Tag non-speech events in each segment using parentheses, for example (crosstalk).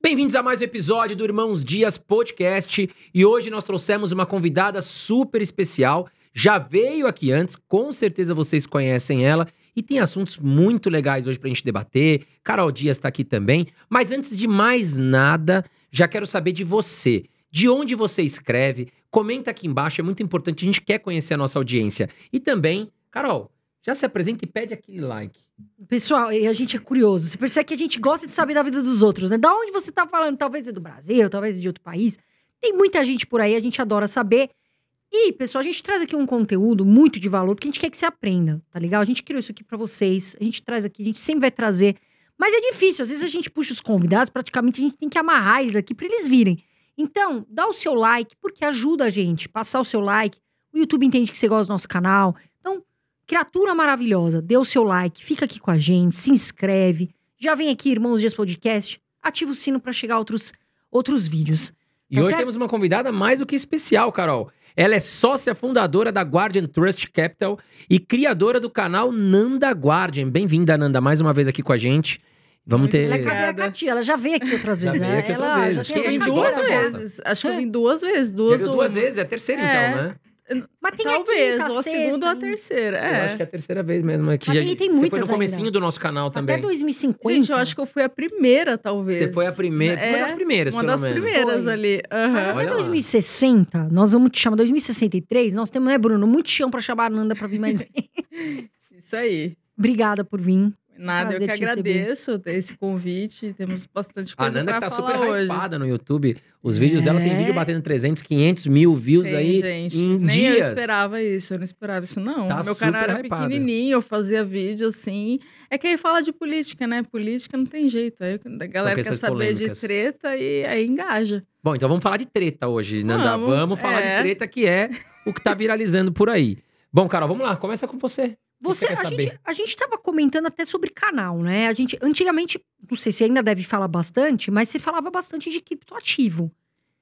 Bem-vindos a mais um episódio do Irmãos Dias Podcast e hoje nós trouxemos uma convidada super especial. Já veio aqui antes, com certeza vocês conhecem ela e tem assuntos muito legais hoje pra gente debater. Carol Dias está aqui também. Mas antes de mais nada, já quero saber de você. De onde você escreve? Comenta aqui embaixo, é muito importante, a gente quer conhecer a nossa audiência. E também, Carol, já se apresenta e pede aquele like. Pessoal, a gente é curioso. Você percebe que a gente gosta de saber da vida dos outros, né? Da onde você tá falando? Talvez é do Brasil, talvez é de outro país. Tem muita gente por aí, a gente adora saber. E, pessoal, a gente traz aqui um conteúdo muito de valor, porque a gente quer que você aprenda, tá legal? A gente criou isso aqui pra vocês, a gente traz aqui, a gente sempre vai trazer. Mas é difícil, às vezes a gente puxa os convidados, praticamente a gente tem que amarrar eles aqui pra eles virem. Então, dá o seu like, porque ajuda a gente. Passar o seu like. O YouTube entende que você gosta do nosso canal. Criatura maravilhosa, dê o seu like, fica aqui com a gente, se inscreve. Já vem aqui, Irmãos Dias Podcast, ativa o sino pra chegar outros, outros vídeos. E Tá hoje certo? temos uma convidada mais do que especial, Carol. Ela é sócia fundadora da Guardian Trust Capital e criadora do canal Nanda Guardian. Bem-vinda, Nanda, mais uma vez aqui com a gente. Vamos ter. Ela é cadeira cativa, ela já veio aqui outras Já vezes. veio né? aqui outras ela vezes. Já Eu vim duas vezes. Acho que eu vim duas vezes. Já Duas viu ou duas vezes, é a terceira É. então, né? Mas tem a Talvez, quinta, ou a sexta, segunda ou a terceira. Eu É. acho que é a terceira vez mesmo. É que Mas já, tem- tem você foi muitas no comecinho ainda. do nosso canal também. Até 2050. Gente, eu acho que eu fui a primeira, talvez. Você foi a primeira, uma É, das primeiras, Uma pelo das menos. primeiras Foi. ali. Mas Aham. Olha até lá. 2060, nós vamos te chamar 2063, nós temos, né, Bruno, muito chão pra chamar a Nanda pra vir mais (laughs) vezes. Isso aí. Obrigada por vir. Nada, eu Prazer que te receber. agradeço esse convite. Temos bastante A coisa Nanda que tá super hoje. hypada no YouTube. Os vídeos dela tem É. vídeo batendo 300, 500 mil views Tem, aí gente. em Nem dias. eu esperava isso, eu não esperava isso, não. Tá Meu canal era hypada. pequenininho, eu fazia vídeo assim. É que aí fala de política, né? Política não tem jeito. Aí a galera quer saber polêmicas. de treta e aí engaja. Bom, então vamos falar de treta hoje, Nanda. Vamos, Vamos, falar é. de treta que é o que tá viralizando por aí. Bom, Carol, vamos lá. Começa com você. Você, você a, saber? gente, a gente tava comentando até sobre canal, né? A gente, antigamente, não sei se ainda deve falar bastante, mas você falava bastante de criptoativo.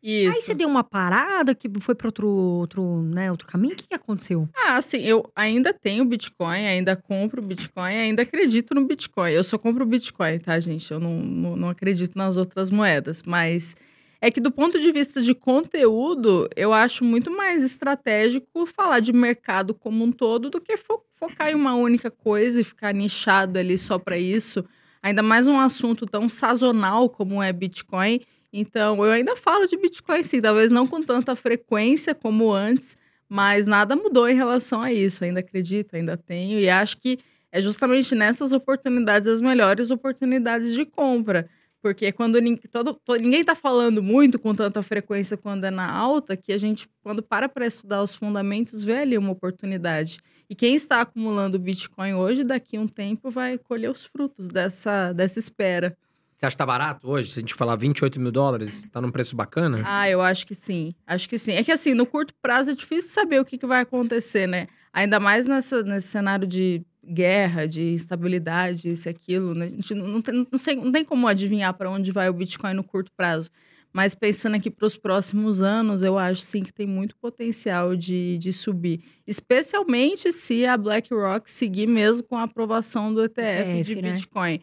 Isso. Aí você deu uma parada, que foi pra outro, outro, né, outro caminho. O que, que aconteceu? Ah, assim, eu ainda tenho Bitcoin, ainda compro Bitcoin, ainda acredito no Bitcoin. Eu só compro Bitcoin, tá, gente? Eu não, não, não acredito nas outras moedas. Mas é que do ponto de vista de conteúdo, eu acho muito mais estratégico falar de mercado como um todo do que fo- focar em uma única coisa e ficar nichado ali só para isso. Ainda mais um assunto tão sazonal como é Bitcoin. Então, eu ainda falo de Bitcoin, sim, talvez não com tanta frequência como antes, mas nada mudou em relação a isso. Ainda acredito, ainda tenho. E acho que é justamente nessas oportunidades as melhores oportunidades de compra. Porque quando todo, to- ninguém está falando muito com tanta frequência quando é na alta, que a gente, quando para para estudar os fundamentos, vê ali uma oportunidade. E quem está acumulando Bitcoin hoje, daqui a um tempo, vai colher os frutos dessa, dessa espera. Você acha que tá barato hoje? Se a gente falar 28 mil dólares, tá num preço bacana? Ah, eu acho que sim. Acho que sim. É que assim, no curto prazo é difícil saber o que, que vai acontecer, né? Ainda mais nessa, nesse cenário de guerra, de instabilidade, isso e aquilo. Né? A gente não, não, tem, não, sei, não tem como adivinhar para onde vai o Bitcoin no curto prazo. Mas pensando aqui para os próximos anos, eu acho sim que tem muito potencial de, de subir. Especialmente se a BlackRock seguir mesmo com a aprovação do ETF, de ETF, né? Bitcoin.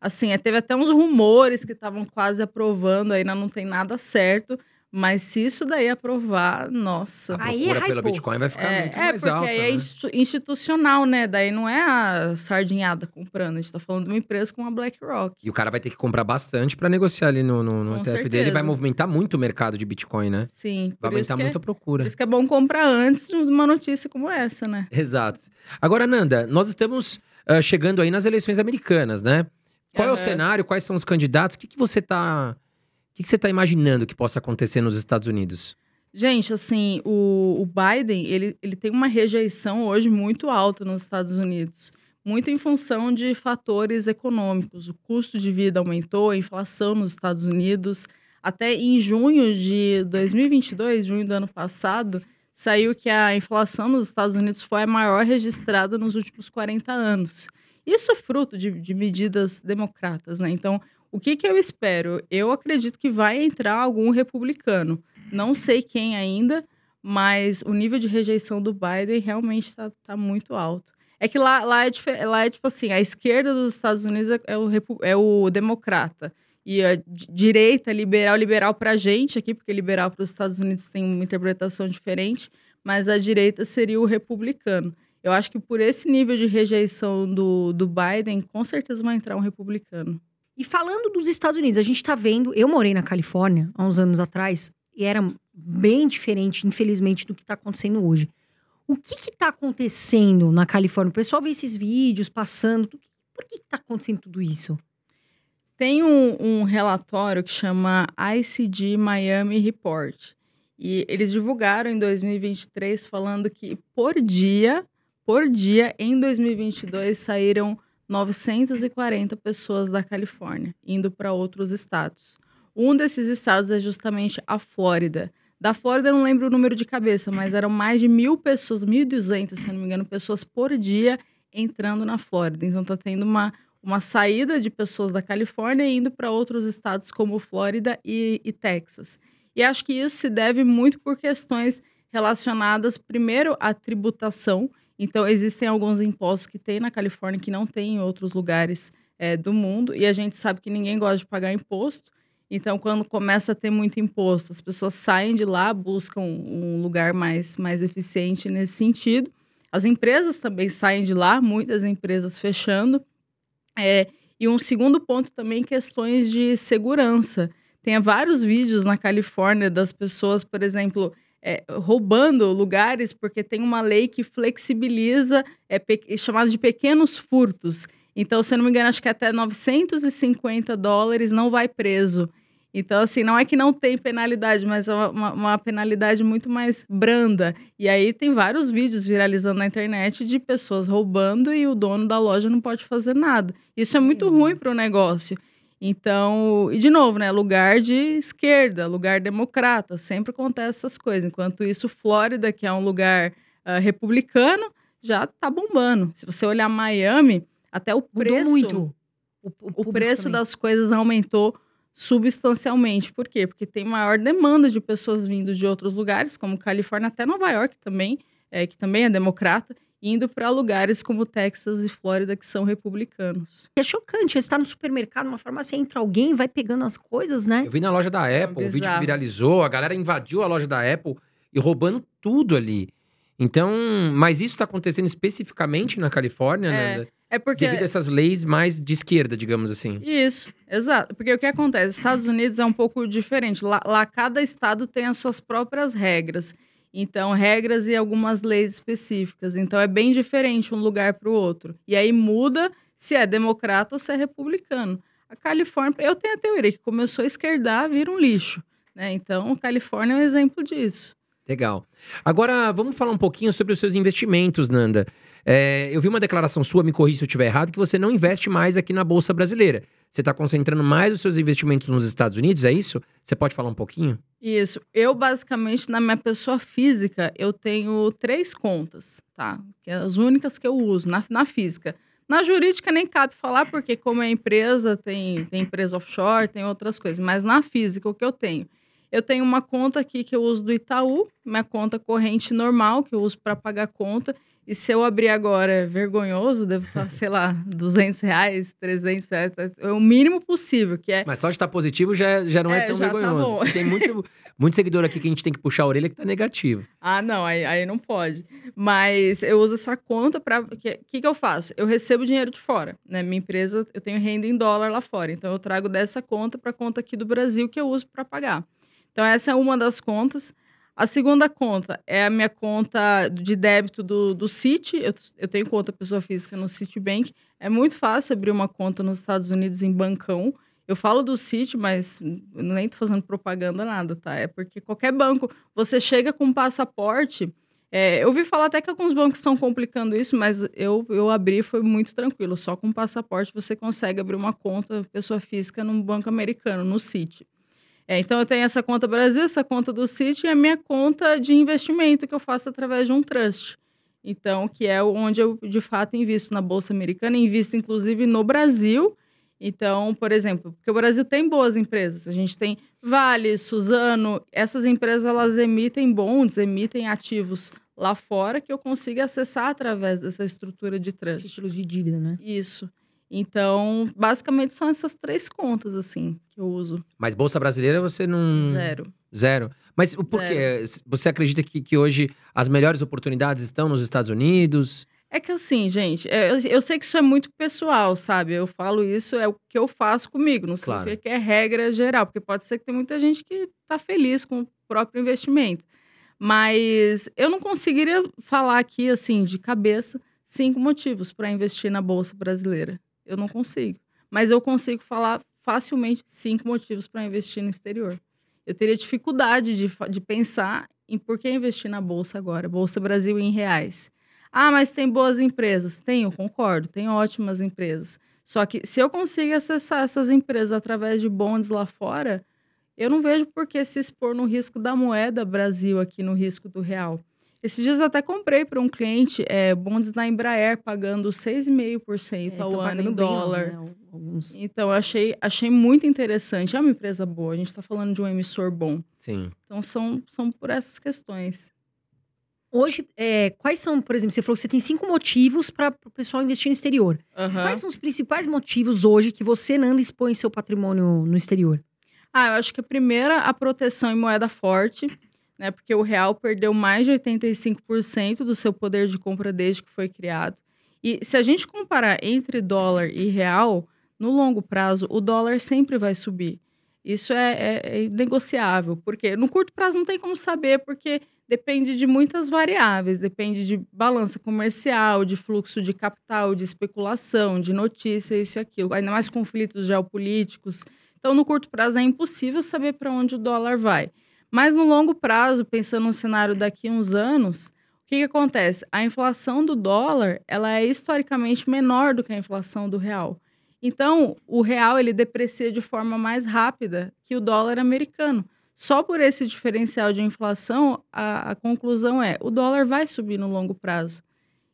Assim, é, teve até uns rumores que estavam quase aprovando, ainda não tem nada certo. Mas se isso daí aprovar, nossa. A Aí procura pelo hypou. Bitcoin vai ficar É, muito é, mais porque alta, aí é né? instu- institucional, né? Daí não é a sardinhada comprando. A gente tá falando de uma empresa como a BlackRock. E o cara vai ter que comprar bastante pra negociar ali no, no, no Com ETF dele. Vai movimentar muito o mercado de Bitcoin, né? Sim, Vai por aumentar que é, muito a por procura. isso que é bom comprar antes de uma notícia como essa, né? Exato. Agora, Nanda, nós estamos ah, chegando aí nas eleições americanas, né? Qual é o cenário? Quais são os candidatos? O que, que você tá. Que, que você tá imaginando que possa acontecer nos Estados Unidos? Gente, assim, o, o Biden, ele, ele tem uma rejeição hoje muito alta nos Estados Unidos. Muito em função de fatores econômicos. O custo de vida aumentou, a inflação nos Estados Unidos. Até em junho de 2022, junho do ano passado, saiu que a inflação nos Estados Unidos foi a maior registrada nos últimos 40 anos. Isso é fruto de, de medidas democratas, né? Então, o que, que eu espero? Eu acredito que vai entrar algum republicano. Não sei quem ainda, mas o nível de rejeição do Biden realmente está tá muito alto. É que lá, lá, é, lá é tipo assim, a esquerda dos Estados Unidos é, é o, é o democrata. e a direita liberal, liberal para a gente aqui, porque liberal para os Estados Unidos tem uma interpretação diferente, mas a direita seria o republicano. Eu acho que por esse nível de rejeição do, do Biden, com certeza vai entrar um republicano. E falando dos Estados Unidos, a gente está vendo. Eu morei na Califórnia há uns anos atrás e era bem diferente, infelizmente, do que está acontecendo hoje. O que está acontecendo na Califórnia? O pessoal vê esses vídeos passando. Por que está acontecendo tudo isso? Tem um, um, relatório que chama ICD Miami Report. E eles divulgaram em 2023 falando que por dia, por dia, em 2022, saíram 940 pessoas da Califórnia, indo para outros estados. Um desses estados é justamente a Flórida. Da Flórida, eu não lembro o número de cabeça, mas eram mais de mil pessoas, 1.200, se não me engano, pessoas por dia entrando na Flórida. Então, está tendo uma, uma saída de pessoas da Califórnia indo para outros estados como Flórida e, e Texas. E acho que isso se deve muito por questões relacionadas, primeiro, à tributação. Então, existem alguns impostos que tem na Califórnia que não tem em outros lugares é, do mundo, e a gente sabe que ninguém gosta de pagar imposto. Então, quando começa a ter muito imposto, as pessoas saem de lá, buscam um lugar mais, mais eficiente nesse sentido. As empresas também saem de lá, muitas empresas fechando. É, e um segundo ponto também, questões de segurança. Tem vários vídeos na Califórnia das pessoas, por exemplo, é, roubando lugares, porque tem uma lei que flexibiliza, é, chamado de pequenos furtos. Então, se eu não me engano, acho que até 950 dólares não vai preso. Então, assim, não é que não tem penalidade, mas é uma, uma, penalidade muito mais branda. E aí tem vários vídeos viralizando na internet de pessoas roubando e o dono da loja não pode fazer nada. Isso é muito Nossa. ruim para o negócio. Então, e de novo, né? Lugar de esquerda, lugar democrata, sempre acontece essas coisas. Enquanto isso, Flórida, que é um lugar uh, republicano, já tá bombando. Se você olhar Miami, até o preço. Mudou muito. O, o, preço também. das coisas aumentou substancialmente. Por quê? Porque tem maior demanda de pessoas vindo de outros lugares, como Califórnia, até Nova York também, é, que também é democrata, indo para lugares como Texas e Flórida, que são republicanos. É chocante, você está no supermercado, numa farmácia, entra alguém, vai pegando as coisas, né? Eu vi na loja da Apple, é o vídeo que viralizou, a galera invadiu a loja da Apple e roubando tudo ali. Então, mas isso está acontecendo especificamente na Califórnia, é. Nanda? É porque. Devido a essas leis mais de esquerda, digamos assim. Isso, exato. Porque o que acontece? Estados Unidos é um pouco diferente. Lá, lá cada estado tem as suas próprias regras. Então, regras e algumas leis específicas. Então, é bem diferente um lugar para o outro. E aí muda se é democrata ou se é republicano. A Califórnia, eu tenho a teoria que começou a esquerdar, vira um lixo. Né? Então, a Califórnia é um exemplo disso. Legal. Agora, vamos falar um pouquinho sobre os seus investimentos, Nanda. É, eu vi uma declaração sua, me corrija se eu estiver errado, que você não investe mais aqui na Bolsa Brasileira. Você está concentrando mais os seus investimentos nos Estados Unidos, é isso? Você pode falar um pouquinho? Isso. Eu, basicamente, na minha pessoa física, eu tenho três contas, tá? Que é as únicas que eu uso na, na física. Na jurídica nem cabe falar, porque como é empresa, tem, tem empresa offshore, tem outras coisas. Mas na física, o que eu tenho? Eu tenho uma conta aqui que eu uso do Itaú, minha conta corrente normal, que eu uso para pagar conta. E se eu abrir agora, é vergonhoso, devo estar, sei lá, (laughs) 200 reais, 300 reais, é o mínimo possível, que é... Mas só de estar positivo já, já não é, é tão tá vergonhoso. Tá tem muito, muito seguidor aqui que a gente tem que puxar a orelha que tá negativo. Ah, não, aí, aí não pode. Mas eu uso essa conta para... O que, que, que eu faço? Eu recebo dinheiro de fora, né? Minha empresa, eu tenho renda em dólar lá fora, então eu trago dessa conta para conta aqui do Brasil que eu uso para pagar. Então essa é uma das contas. A segunda conta é a minha conta de débito do, do Citi. Eu, eu tenho conta pessoa física no Citibank. É muito fácil abrir uma conta nos Estados Unidos em bancão. Eu falo do Citi, mas nem tô fazendo propaganda nada, tá? É porque qualquer banco, você chega com um passaporte. É, eu ouvi falar até que alguns bancos estão complicando isso, mas eu, eu abri foi muito tranquilo. Só com passaporte você consegue abrir uma conta pessoa física num banco americano, no Citi. É, então, eu tenho essa conta Brasil, essa conta do City e a minha conta de investimento que eu faço através de um trust. Então, que é onde eu, de fato, invisto na Bolsa Americana, invisto, inclusive, no Brasil. Então, por exemplo, porque o Brasil tem boas empresas. A gente tem Vale, Suzano. Essas empresas, elas emitem bonds, emitem ativos lá fora que eu consigo acessar através dessa estrutura de trust. Títulos de dívida, né? Isso. Então, basicamente são essas três contas, assim, que eu uso. Mas Bolsa Brasileira você não. Zero. Zero. Mas o porquê? Você acredita que, que hoje as melhores oportunidades estão nos Estados Unidos? É que assim, gente, é, eu, eu sei que isso é muito pessoal, sabe? Eu falo isso, é o que eu faço comigo, não Claro. significa que é regra geral, porque pode ser que tem muita gente que tá feliz com o próprio investimento. Mas eu não conseguiria falar aqui, assim, de cabeça, cinco motivos para investir na Bolsa Brasileira. Eu não consigo. Mas eu consigo falar facilmente cinco motivos para investir no exterior. Eu teria dificuldade de, de pensar em por que investir na Bolsa agora, Bolsa Brasil em reais. Ah, mas tem boas empresas. Tem, eu concordo, tem ótimas empresas. Só que se eu consigo acessar essas empresas através de bonds lá fora, eu não vejo por que se expor no risco da moeda Brasil aqui no risco do real. Esses dias eu até comprei para um cliente é, bonds da Embraer pagando 6,5% É, ao tão ano pagando em lá, dólar. né? Alguns. Então, eu achei, achei muito interessante. É uma empresa boa, a gente está falando de um emissor bom. Sim. Então, são, são por essas questões. Hoje, é, quais são, por exemplo, você falou que você tem cinco motivos para o pessoal investir no exterior. Aham. Quais são os principais motivos hoje que você não expõe seu patrimônio no exterior? Ah, eu acho que a primeira, a proteção em moeda forte, né? Porque o real perdeu mais de 85% do seu poder de compra desde que foi criado. E se a gente comparar entre dólar e real, no longo prazo, o dólar sempre vai subir. Isso é, é, é negociável, porque no curto prazo não tem como saber, porque depende de muitas variáveis, depende de balança comercial, de fluxo de capital, de especulação, de notícia, isso e aquilo, ainda mais conflitos geopolíticos. Então, no curto prazo é impossível saber para onde o dólar vai. Mas no longo prazo, pensando no cenário daqui a uns anos, o que, que acontece? A inflação do dólar ela é historicamente menor do que a inflação do real. Então, o real ele deprecia de forma mais rápida que o dólar americano. Só por esse diferencial de inflação, a, a conclusão é o dólar vai subir no longo prazo.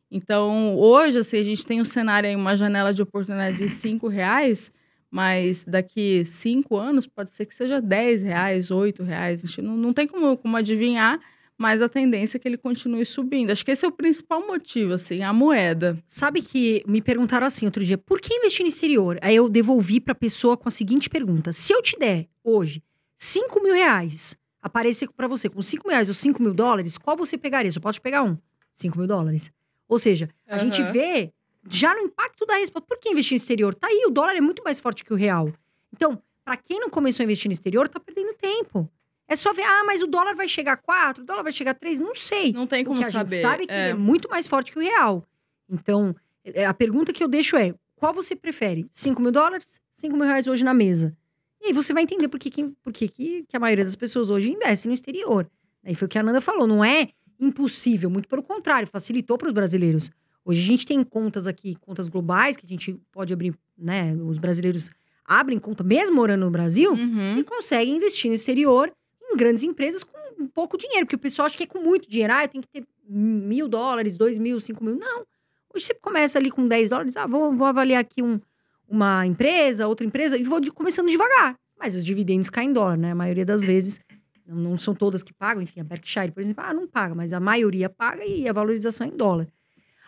Então, hoje, assim, a gente tem um cenário aí, uma janela de oportunidade de cinco reais, mas daqui cinco anos pode ser que seja 10 reais, 8 reais. A gente não, não tem como, como adivinhar, mas a tendência é que ele continue subindo. Acho que esse é o principal motivo, assim, a moeda. Sabe que me perguntaram assim outro dia, por que investir no exterior? Aí eu devolvi pra pessoa com a seguinte pergunta: se eu te der hoje 5 mil reais, aparecer pra você com 5 mil reais ou 5 mil dólares, qual você pegaria? Só pode pegar um: 5 mil dólares. Ou seja, a gente Aham. vê já no impacto da resposta. Por que investir no exterior? Tá aí, o dólar é muito mais forte que o real. Então, pra quem não começou a investir no exterior, tá perdendo tempo. É só ver, ah, mas o dólar vai chegar a 4, o dólar vai chegar a 3, não sei. Não tem como que a saber. gente sabe é que É. ele é muito mais forte que o real. Então, é, a pergunta que eu deixo é: qual você prefere? 5 mil dólares? 5 mil reais hoje na mesa? E aí você vai entender por que, que, por que, que, que a maioria das pessoas hoje investe no exterior. Aí foi o que a Nanda falou: não é impossível, muito pelo contrário, facilitou para os brasileiros. Hoje a gente tem contas aqui, contas globais, que a gente pode abrir, né? Os brasileiros abrem conta, mesmo morando no Brasil, Uhum. e conseguem investir no exterior em grandes empresas com pouco dinheiro. Porque o pessoal acha que é com muito dinheiro. Ah, eu tenho que ter mil dólares, dois mil, cinco mil. Não. Hoje você começa ali com 10 dólares. Ah, vou, vou avaliar aqui um- uma empresa, outra empresa, e vou de- começando devagar. Mas os dividendos caem em dólar, né? A maioria das vezes. Não, não são todas que pagam. Enfim, a Berkshire, por exemplo, ah, não paga. Mas a maioria paga e a valorização é em dólar.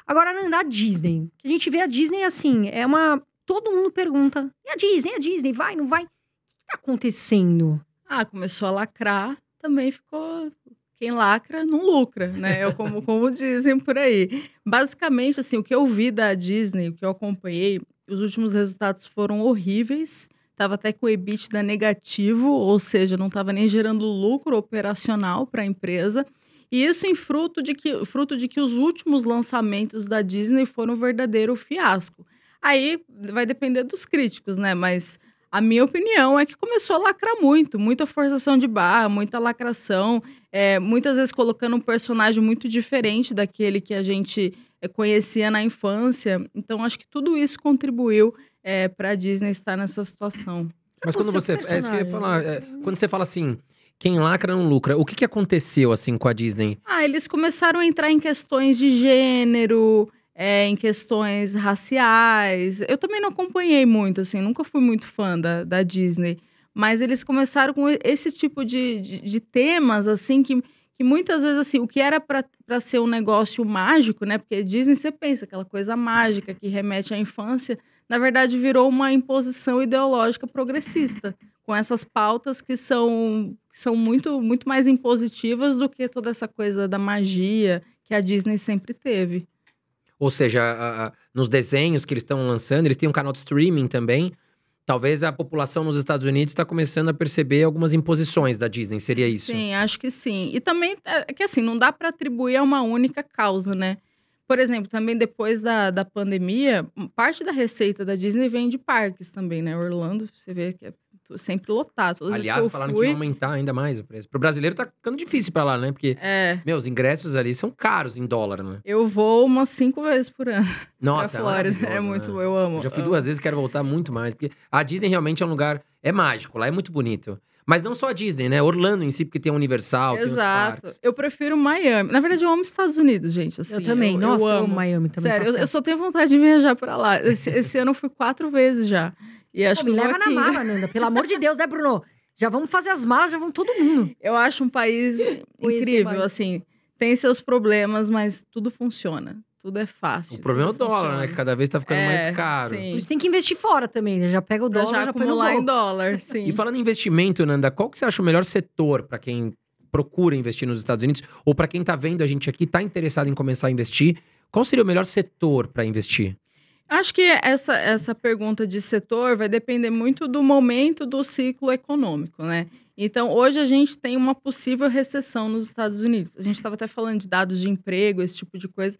Agora, Nanda, a Disney. A gente vê a Disney assim, é uma... Todo mundo pergunta, e a Disney? A Disney? Vai, não vai? O que tá acontecendo? Ah, começou a lacrar, também ficou. Quem lacra não lucra, né? É como, (laughs) como dizem por aí. Basicamente, assim, o que eu vi da Disney, o que eu acompanhei, os últimos resultados foram horríveis. Tava até com o EBITDA negativo, ou seja, não estava nem gerando lucro operacional para a empresa. E isso em fruto de, que, fruto de que os últimos lançamentos da Disney foram um verdadeiro fiasco. Aí vai depender dos críticos, né? Mas a minha opinião é que começou a lacrar muito, muita forçação de barra, muita lacração, é, muitas vezes colocando um personagem muito diferente daquele que a gente é, conhecia na infância. Então, acho que tudo isso contribuiu é, para a Disney estar nessa situação. Mas quando você. É isso que eu ia falar. é, quando você fala assim, quem lacra não lucra. O que, que aconteceu, assim, com a Disney? Ah, eles começaram a entrar em questões de gênero, é, em questões raciais. Eu também não acompanhei muito, assim, nunca fui muito fã da, da Disney. Mas eles começaram com esse tipo de, de, de temas, assim, que, que muitas vezes, assim, o que era para ser um negócio mágico, né? Porque Disney, você pensa, aquela coisa mágica que remete à infância, na verdade virou uma imposição ideológica progressista, com essas pautas que são, são muito, muito mais impositivas do que toda essa coisa da magia que a Disney sempre teve. Ou seja, a- a- nos desenhos que eles estão lançando, eles têm um canal de streaming também. Talvez a população nos Estados Unidos está começando a perceber algumas imposições da Disney, seria isso? Sim, acho que sim. E também é que assim, não dá para atribuir a uma única causa, né? Por exemplo, também depois da, da pandemia, parte da receita da Disney vem de parques também, né? Orlando, você vê que é sempre lotado. Todas Aliás, que falaram que fui, iam aumentar ainda mais o preço. Pro brasileiro tá ficando difícil pra lá, né? Porque, É, meu, os ingressos ali são caros em dólar, né? eu vou umas cinco vezes por ano Nossa, pra Flórida. É muito, né? eu amo. Eu já fui amo. duas vezes, quero voltar muito mais. Porque a Disney realmente é um lugar. É mágico, lá é muito bonito. Mas não só a Disney, né? Orlando em si, porque tem a Universal, tem outros Exato. parques. Eu prefiro Miami. Na verdade, eu amo Estados Unidos, gente. assim, eu também. Eu, Nossa, eu eu amo. Miami também. Sério, eu, eu só tenho vontade de viajar pra lá. Esse, esse ano eu fui quatro vezes já. E acho Pô, me leva na aqui. mala, Nanda. Pelo amor de Deus, né, Bruno? Já vamos fazer as malas, já vamos todo mundo. (laughs) Eu acho um país (laughs) incrível, assim. Tem seus problemas, mas tudo funciona. Tudo é fácil. O problema é o dólar, né? funciona. Que cada vez tá ficando É, mais caro. Sim. Por isso tem que investir fora também, né? Já pega o Pra dólar, já já, põe no acumular em dólar, (laughs) sim. E falando em investimento, Nanda, qual que você acha o melhor setor para quem procura investir nos Estados Unidos? Ou para quem tá vendo a gente aqui, tá interessado em começar a investir? Qual seria o melhor setor para investir? Acho que essa, essa pergunta de setor vai depender muito do momento do ciclo econômico, né? Então, hoje a gente tem uma possível recessão nos Estados Unidos. A gente estava até falando de dados de emprego, esse tipo de coisa.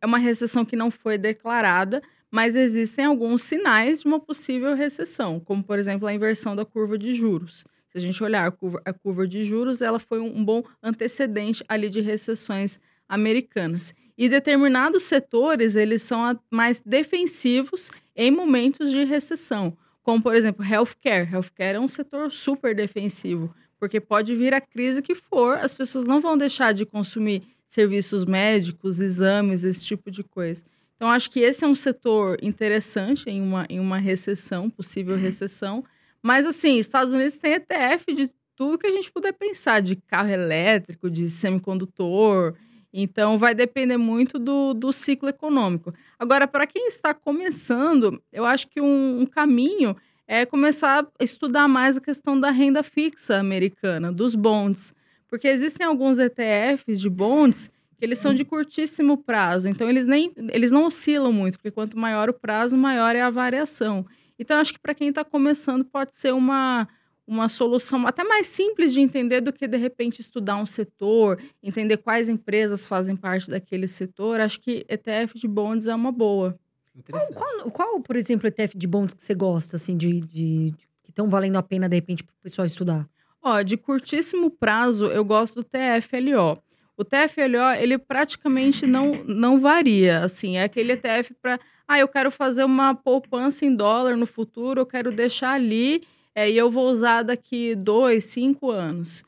É uma recessão que não foi declarada, mas existem alguns sinais de uma possível recessão, como, por exemplo, a inversão da curva de juros. Se a gente olhar a curva, a curva de juros, ela foi um, um bom antecedente ali de recessões americanas. E determinados setores, eles são mais defensivos em momentos de recessão, como, por exemplo, healthcare. Healthcare é um setor super defensivo, porque pode vir a crise que for, as pessoas não vão deixar de consumir serviços médicos, exames, esse tipo de coisa. Então, acho que esse é um setor interessante em uma, em uma recessão, possível recessão. Mas, assim, Estados Unidos tem ETF de tudo que a gente puder pensar, de carro elétrico, de semicondutor. Então, vai depender muito do, do ciclo econômico. Agora, para quem está começando, eu acho que um, um caminho é começar a estudar mais a questão da renda fixa americana, dos bonds. Porque existem alguns ETFs de bonds que eles são de curtíssimo prazo. Então, eles, nem, eles não oscilam muito, porque quanto maior o prazo, maior é a variação. Então, acho que para quem está começando, pode ser uma, uma solução até mais simples de entender do que, de repente, estudar um setor, entender quais empresas fazem parte daquele setor. Acho que ETF de bonds é uma boa. Interessante. Qual, qual, por exemplo, ETF de bonds que você gosta, assim, de, de- de- que estão valendo a pena, de repente, pro pessoal estudar? Ó, de curtíssimo prazo, eu gosto do TFLO. O TFLO, ele praticamente não, não varia, assim, é aquele ETF para, ah, eu quero fazer uma poupança em dólar no futuro, eu quero deixar ali é, e eu vou usar daqui dois, cinco anos.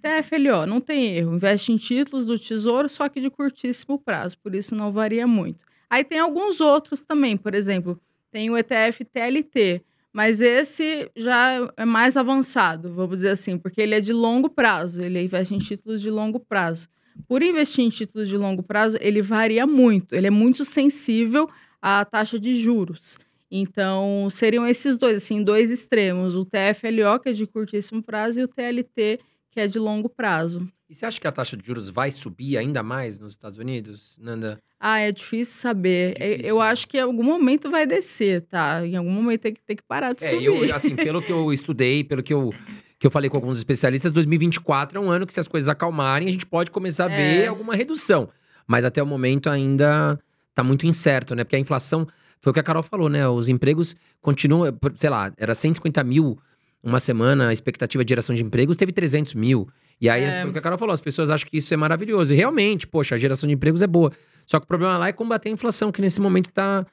TFLO, não tem erro, investe em títulos do tesouro, só que de curtíssimo prazo, por isso não varia muito. Aí tem alguns outros também, por exemplo, tem o ETF TLT, mas esse já é mais avançado, vamos dizer assim, porque ele é de longo prazo, ele investe em títulos de longo prazo. Por investir em títulos de longo prazo, ele varia muito, ele é muito sensível à taxa de juros. Então, seriam esses dois, assim, dois extremos, o TFLO, que é de curtíssimo prazo, e o TLT, que é de longo prazo. E você acha que a taxa de juros vai subir ainda mais nos Estados Unidos, Nanda? Ah, é difícil saber. É, Difícil, eu né? acho que em algum momento vai descer, tá? Em algum momento tem que, tem que parar de É, subir. eu, assim, pelo que eu estudei, pelo que eu, que eu falei com alguns especialistas, 2024 é um ano que, se as coisas acalmarem, a gente pode começar a ver É. alguma redução. Mas até o momento ainda tá muito incerto, né? Porque a inflação, foi o que a Carol falou, né? Os empregos continuam, sei lá, era 150 mil uma semana, a expectativa de geração de empregos teve 300 mil. E aí, É. foi o que a Carol falou, as pessoas acham que isso é maravilhoso. E realmente, poxa, a geração de empregos é boa. Só que o problema lá é combater a inflação, que nesse momento tá,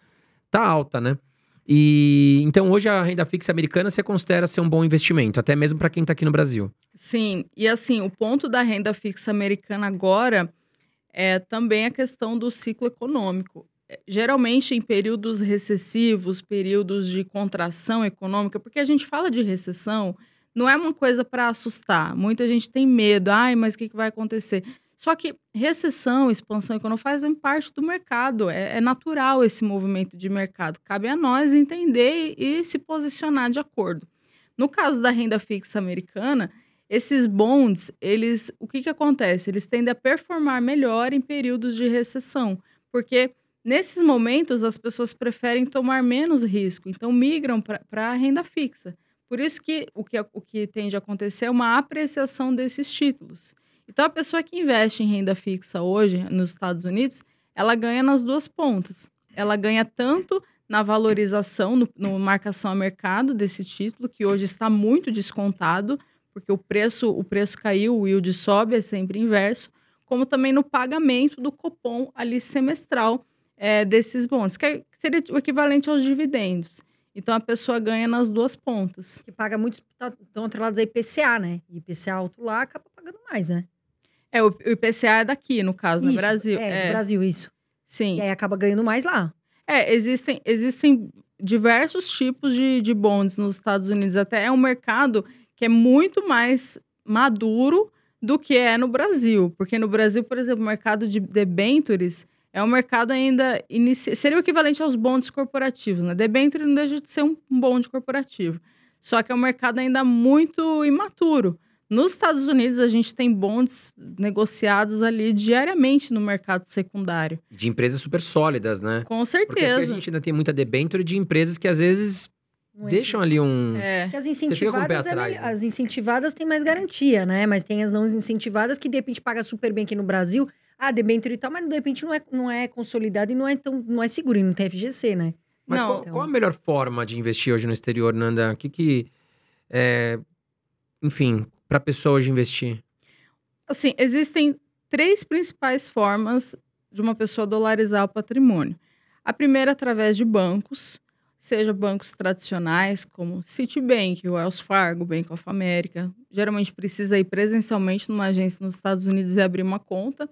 tá alta, né? E então hoje a renda fixa americana você considera ser um bom investimento, até mesmo para quem tá aqui no Brasil. Sim, e assim, o ponto da renda fixa americana agora é também a questão do ciclo econômico. Geralmente, em períodos recessivos, períodos de contração econômica, porque a gente fala de recessão, não é uma coisa para assustar. Muita gente tem medo, ai, mas o que, que vai acontecer? Só que recessão, expansão econômica fazem parte do mercado. É, é, natural esse movimento de mercado. Cabe a nós entender e, e se posicionar de acordo. No caso da renda fixa americana, esses bonds, eles, o que, que acontece? Eles tendem a performar melhor em períodos de recessão, porque nesses momentos as pessoas preferem tomar menos risco, então migram para a renda fixa. Por isso que o, que o que tende a acontecer é uma apreciação desses títulos. Então, a pessoa que investe em renda fixa hoje nos Estados Unidos, ela ganha nas duas pontas. Ela ganha tanto na valorização, no, no marcação a mercado desse título, que hoje está muito descontado, porque o preço, o preço caiu, o yield sobe, é sempre inverso, como também no pagamento do cupom ali semestral é, desses bons, que, é, seria o equivalente aos dividendos. Então a pessoa ganha nas duas pontas. Que paga muito, estão tá, atrelados a IPCA, né? E IPCA alto lá acaba pagando mais, né? É, o, o IPCA é daqui, no caso, isso, no Brasil. É, é, no Brasil, isso. Sim. E aí acaba ganhando mais lá. É, existem, existem diversos tipos de, de bonds nos Estados Unidos. Até é um mercado que é muito mais maduro do que é no Brasil. Porque no Brasil, por exemplo, o mercado de debentures é um mercado ainda... Inici... Seria o equivalente aos bonds corporativos, né? Debenture não deixa de ser um bond corporativo. Só que é um mercado ainda muito imaturo. Nos Estados Unidos, a gente tem bonds negociados ali diariamente no mercado secundário. De empresas super sólidas, né? Com certeza. Porque a gente ainda tem muita debênture de empresas que às vezes é deixam ali um. É. as incentivadas, é né? as incentivadas têm mais garantia, né? Mas tem as não incentivadas que de repente paga super bem aqui no Brasil. Ah, debênture e tal, mas de repente não é, não é consolidado e não é tão não é seguro, e não tem FGC, né? Mas não. Qual, então... qual, a melhor forma de investir hoje no exterior, Nanda? O que que. É... Enfim, para a pessoa hoje investir? Assim, existem três principais formas de uma pessoa dolarizar o patrimônio. A primeira através de bancos, seja bancos tradicionais como Citibank, Wells Fargo, Bank of America. Geralmente precisa ir presencialmente numa agência nos Estados Unidos e abrir uma conta.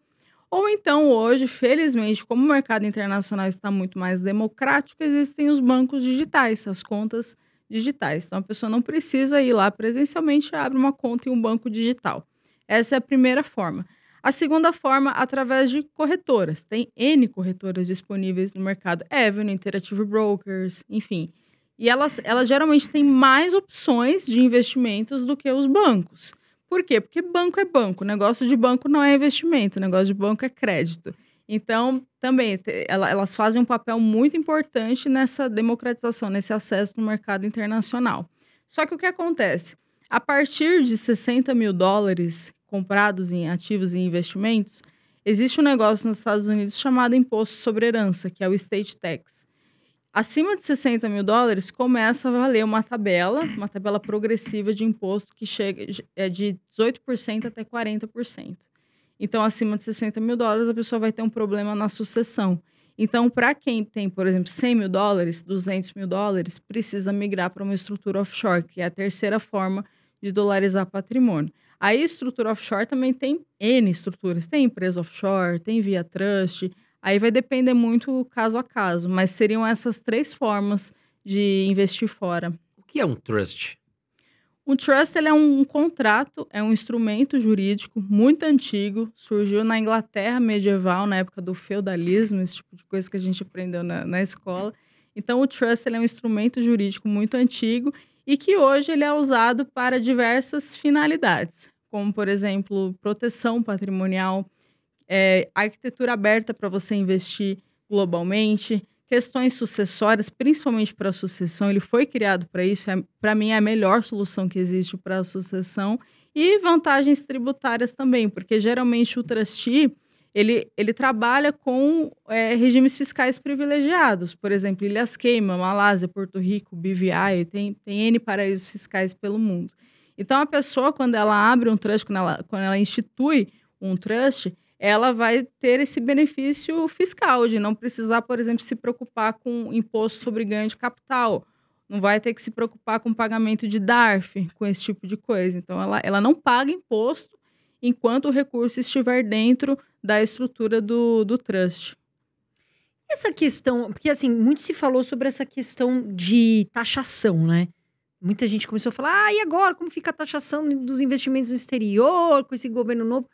Ou então, hoje, felizmente, como o mercado internacional está muito mais democrático, existem os bancos digitais, as contas digitais. Então, a pessoa não precisa ir lá presencialmente, abre uma conta em um banco digital. Essa é a primeira forma. A segunda forma, através de corretoras. Tem N corretoras disponíveis no mercado. Avenue, Interactive Brokers, enfim. E elas, elas geralmente têm mais opções de investimentos do que os bancos. Por quê? Porque banco é banco. negócio de banco não é investimento. negócio de banco é crédito. Então, também, elas fazem um papel muito importante nessa democratização, nesse acesso no mercado internacional. Só que o que acontece? A partir de 60 mil dólares comprados em ativos e investimentos, existe um negócio nos Estados Unidos chamado Imposto sobre Herança, que é o State Tax. Acima de 60 mil dólares, começa a valer uma tabela, uma tabela progressiva de imposto que chega é de 18% até 40%. Então, acima de 60 mil dólares, a pessoa vai ter um problema na sucessão. Então, para quem tem, por exemplo, 100 mil dólares, 200 mil dólares, precisa migrar para uma estrutura offshore, que é a terceira forma de dolarizar patrimônio. A estrutura offshore também tem N estruturas. Tem empresa offshore, tem via trust. Aí vai depender muito caso a caso, mas seriam essas três formas de investir fora. O que é um trust? Um trust ele é um contrato, é um instrumento jurídico muito antigo, surgiu na Inglaterra medieval, na época do feudalismo, esse tipo de coisa que a gente aprendeu na, na escola. Então, o trust ele é um instrumento jurídico muito antigo e que hoje ele é usado para diversas finalidades, como, por exemplo, proteção patrimonial, é, arquitetura aberta para você investir globalmente, questões sucessórias, principalmente para a sucessão, ele foi criado para isso, é, para mim é a melhor solução que existe para a sucessão, e vantagens tributárias também, porque geralmente o trustee ele, ele trabalha com é, regimes fiscais privilegiados, por exemplo, Ilhas Queima, Malásia, Porto Rico, BVI, tem, tem N paraísos fiscais pelo mundo. Então, a pessoa, quando ela abre um trust, quando ela, quando ela institui um trust, ela vai ter esse benefício fiscal de não precisar, por exemplo, se preocupar com imposto sobre ganho de capital, não vai ter que se preocupar com pagamento de DARF, com esse tipo de coisa. Então, ela, ela não paga imposto enquanto o recurso estiver dentro da estrutura do, do trust. Essa questão, porque assim, muito se falou sobre essa questão de taxação, né? Muita gente começou a falar, ah, e agora? Como fica a taxação dos investimentos no exterior com esse governo novo?